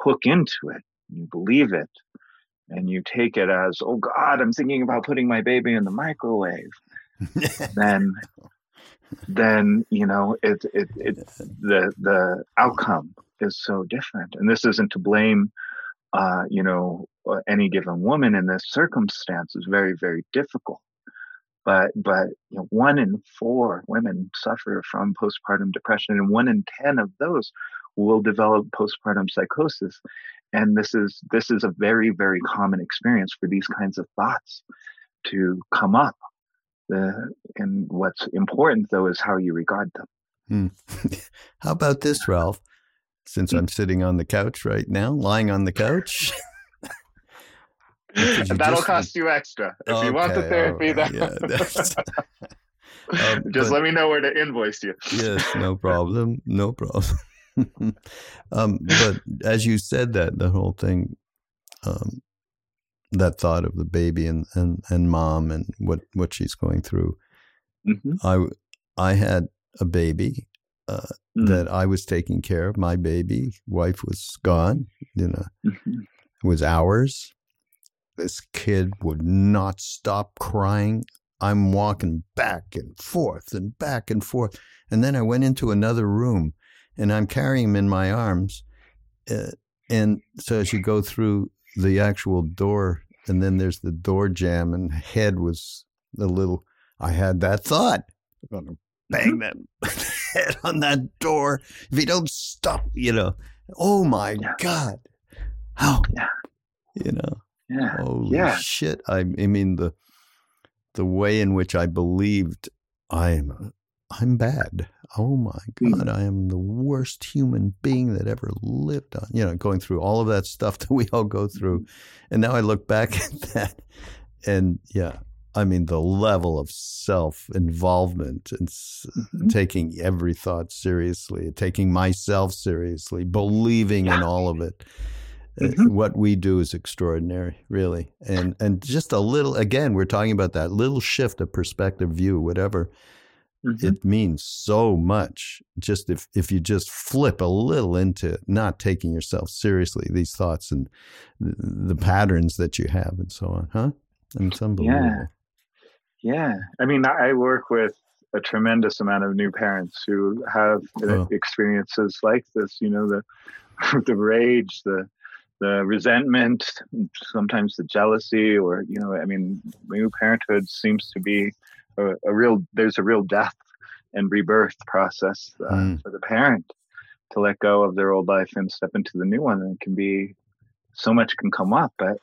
hook into it you believe it and you take it as, oh God, I'm thinking about putting my baby in the microwave, then then you know it, it it the the outcome is so different. And this isn't to blame uh, you know any given woman in this circumstance is very very difficult. But but you know, one in four women suffer from postpartum depression, and one in ten of those will develop postpartum psychosis and this is this is a very very common experience for these kinds of thoughts to come up. The, and what's important though is how you regard them. Hmm. how about this ralph? Since i'm sitting on the couch right now lying on the couch? That'll just, cost you extra. If okay, you want the therapy right, that yeah, um, just but, let me know where to invoice you. Yes no problem no problem um, but as you said that, the whole thing, um, that thought of the baby and, and, and mom and what, what she's going through. Mm-hmm. I, I had a baby uh, mm. that I was taking care of. My baby wife was gone. You know, mm-hmm. it was ours. This kid would not stop crying. I'm walking back and forth and back and forth. And then I went into another room and I'm carrying him in my arms. Uh, and so as you go through the actual door, and then there's the door jamb, and head was a little. I had that thought. I'm gonna bang that head on that door if you don't stop. You know. Oh my yeah. God! How? Yeah. You know. Yeah. Holy yeah. shit! I, I mean the the way in which I believed I am I'm bad. Oh my. God, I am the worst human being that ever lived on, you know, going through all of that stuff that we all go through. Mm-hmm. And now I look back at that and yeah, I mean, the level of self involvement and mm-hmm. taking every thought seriously, taking myself seriously, believing yeah. in all of it. Uh, mm-hmm. What we do is extraordinary, really. And, and just a little, again, we're talking about that little shift of perspective, view, whatever Mm-hmm. It means so much. Just if, if you just flip a little into not taking yourself seriously, these thoughts and the, the patterns that you have and so on, huh? And it's unbelievable. Yeah. Yeah. I mean, I work with a tremendous amount of new parents who have oh. experiences like this, you know, the, the rage, the, the resentment, sometimes the jealousy, or, you know, I mean, new parenthood seems to be a, a real there's a real death and rebirth process uh, mm. for the parent to let go of their old life and step into the new one. And it can be so much can come up, but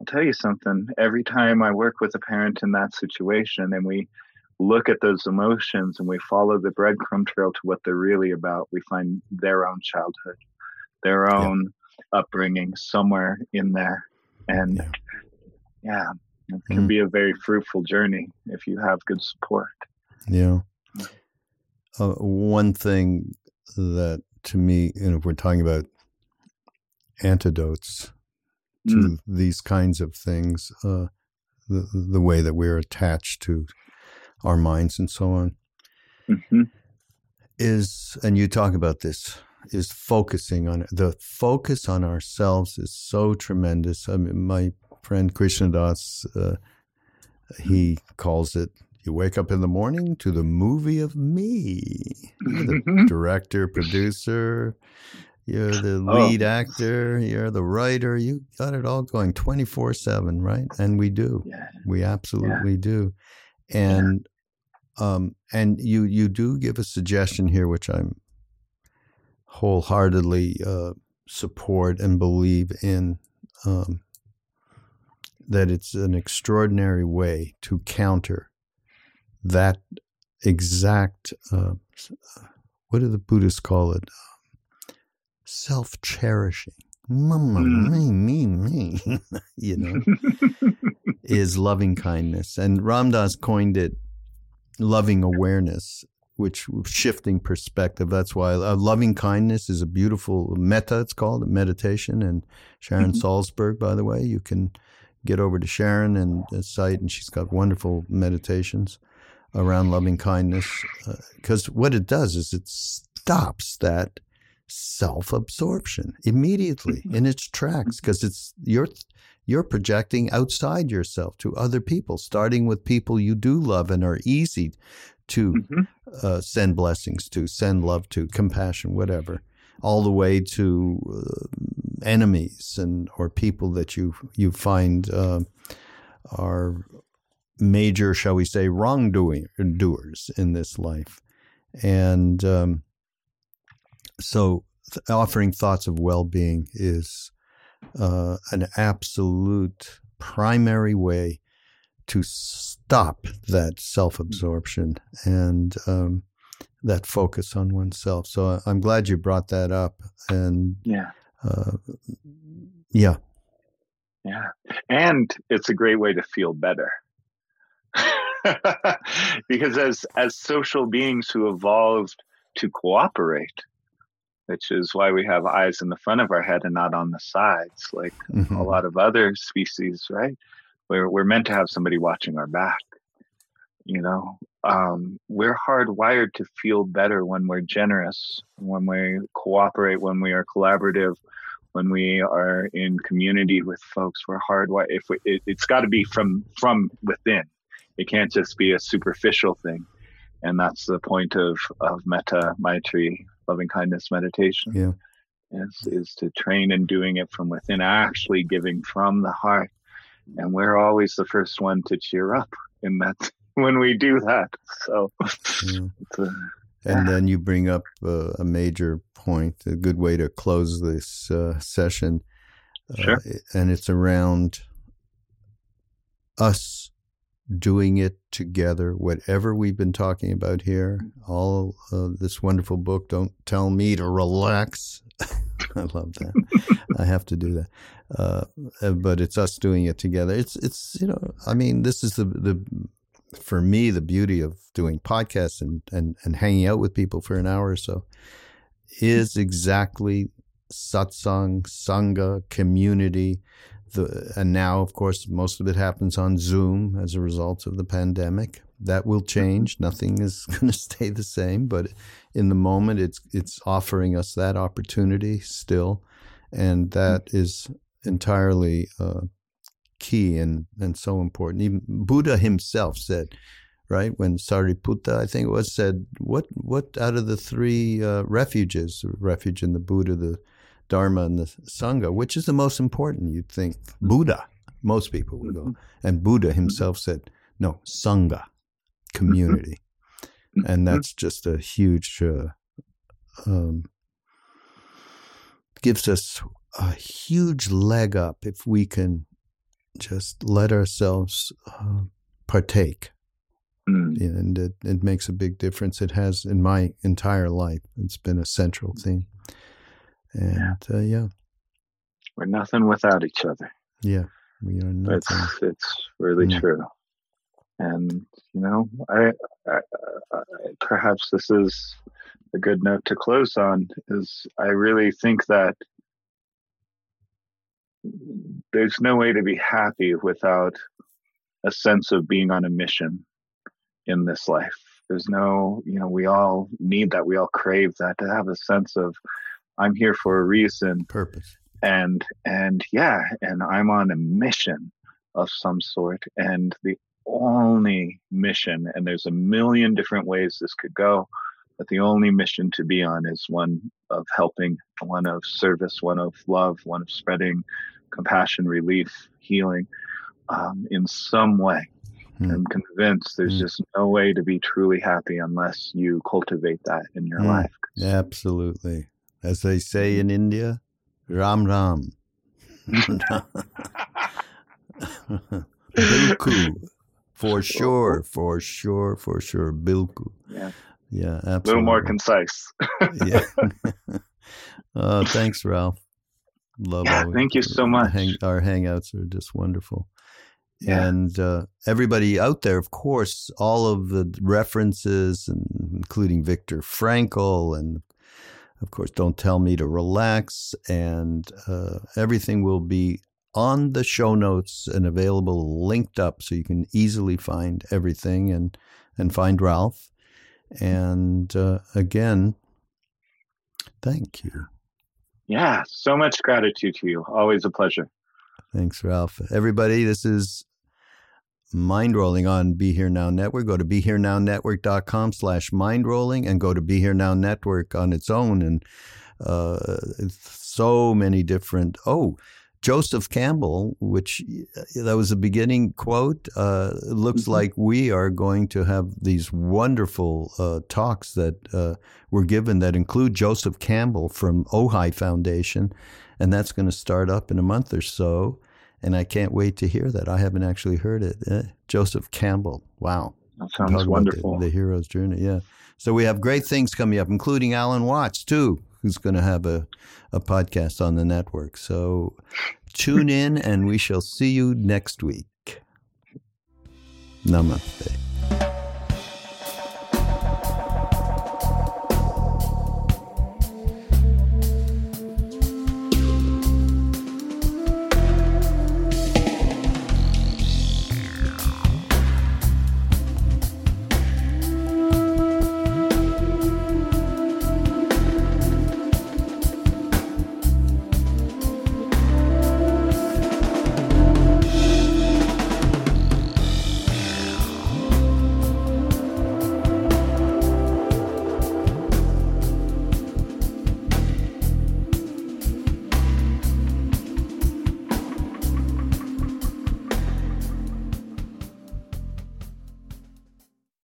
I'll tell you something. Every time I work with a parent in that situation and we look at those emotions and we follow the breadcrumb trail to what they're really about, we find their own childhood, their own yeah. upbringing somewhere in there. And yeah, yeah it can mm. be a very fruitful journey if you have good support. Yeah. Uh, one thing that to me, you know, if we're talking about antidotes to mm. these kinds of things, uh, the, the way that we're attached to our minds and so on, mm-hmm. is, and you talk about this, is focusing on. The focus on ourselves is so tremendous. I mean, my friend Krishna Das, uh, he calls it you wake up in the morning to the movie of me. the director, producer, You're the lead oh. actor. You're the writer. You got it all going 24 7, right? And we do. Yeah. We absolutely yeah. do. And yeah. um and you you do give a suggestion here which I'm wholeheartedly uh, support and believe in um, that it's an extraordinary way to counter that exact uh, what do the Buddhists call it? self cherishing. Mama, mm. me, me, me, you know, is loving kindness. And Ram Dass coined it loving awareness, which shifting perspective. That's why uh, loving kindness is a beautiful metta, it's called, a meditation. And Sharon mm-hmm. Salzberg, by the way, you can get over to Sharon and the site, and she's got wonderful meditations around loving kindness. Because uh, what it does is it stops that self absorption immediately mm-hmm. in its tracks because mm-hmm. it's you're you're projecting outside yourself to other people, starting with people you do love and are easy to mm-hmm. uh, send blessings to, send love to, compassion, whatever, all the way to uh, enemies and or people that you you find uh, are major, shall we say, wrongdoing doers in this life, and um, so th- offering thoughts of well-being is uh, an absolute primary way to stop that self-absorption. And um, that focus on oneself. So I'm glad you brought that up. And yeah, uh, yeah, yeah, and it's a great way to feel better. because as as social beings who evolved to cooperate which is why we have eyes in the front of our head and not on the sides, like mm-hmm. a lot of other species, right? We're, we're meant to have somebody watching our back. You know, um, we're hardwired to feel better when we're generous, when we cooperate, when we are collaborative, when we are in community with folks. We're hardwired. If we, it, it's got to be from from within. It can't just be a superficial thing and that's the point of of metta maitri loving kindness meditation. Yeah. Is, is to train in doing it from within, actually giving from the heart. And we're always the first one to cheer up in that when we do that. So, yeah. a, and then you bring up uh, a major point, a good way to close this uh, session. Uh, sure. and it's around us doing it together, whatever we've been talking about here, all uh, this wonderful book, Don't Tell Me to Relax. I love that. I have to do that. Uh, uh, but it's us doing it together. It's, it's, you know, I mean, this is the, the, for me, the beauty of doing podcasts and, and, and hanging out with people for an hour or so is exactly satsang, sangha, community, the, and now, of course, most of it happens on Zoom as a result of the pandemic. That will change. Nothing is going to stay the same, but in the moment, it's it's offering us that opportunity still, and that is entirely uh, key and and so important. Even Buddha himself said, right when Sariputta, I think it was, said, "What what out of the three uh, refuges, refuge in the Buddha, the Dharma and the Sangha, which is the most important, you'd think? Buddha. Most people would go. Mm-hmm. And Buddha himself said, no, Sangha, community. Mm-hmm. And that's just a huge, uh, um, gives us a huge leg up if we can just let ourselves uh, partake. Mm. And it, it makes a big difference. It has in my entire life. It's been a central theme. And yeah. Uh, yeah. We're nothing without each other. Yeah. We are nothing. It's, it's really yeah. true. And, you know, I, I, I, perhaps this is a good note to close on is I really think that there's no way to be happy without a sense of being on a mission in this life. There's no, you know, we all need that. We all crave that to have a sense of I'm here for a reason. Purpose. And and yeah, and I'm on a mission of some sort. And the only mission, and there's a million different ways this could go, but the only mission to be on is one of helping, one of service, one of love, one of spreading compassion, relief, healing um, in some way. Hmm. I'm convinced there's hmm. just no way to be truly happy unless you cultivate that in your hmm. life. Absolutely. As they say in India, Ram Ram. Bilku. For sure, for sure, for sure. Bilku. Yeah. Yeah, absolutely. A little more concise. yeah. uh, thanks, Ralph. Love yeah, thank you so much. Hang, our hangouts are just wonderful. Yeah. And uh, everybody out there, of course, all of the references, including Viktor Frankl, and of course, Don't Tell Me to Relax, and uh, everything will be on the show notes and available linked up so you can easily find everything and, and find Ralph. And uh, again, thank you. Yeah, so much gratitude to you. Always a pleasure. Thanks, Ralph. Everybody, this is Mind Rolling on Be Here Now Network. Go to BeHereNowNetwork.com slash mindrolling and go to Be Here Now Network on its own. And uh, so many different. Oh, Joseph Campbell, which uh, that was a beginning quote, uh, looks mm-hmm. like we are going to have these wonderful uh, talks that uh, were given that include Joseph Campbell from Ojai Foundation, and that's going to start up in a month or so. And I can't wait to hear that. I haven't actually heard it. Eh? Joseph Campbell. Wow. That sounds wonderful. The, the hero's journey. Yeah. So we have great things coming up, including Alan Watts, too who's going to have a, a podcast on the network. So tune in and we shall see you next week. Namaste.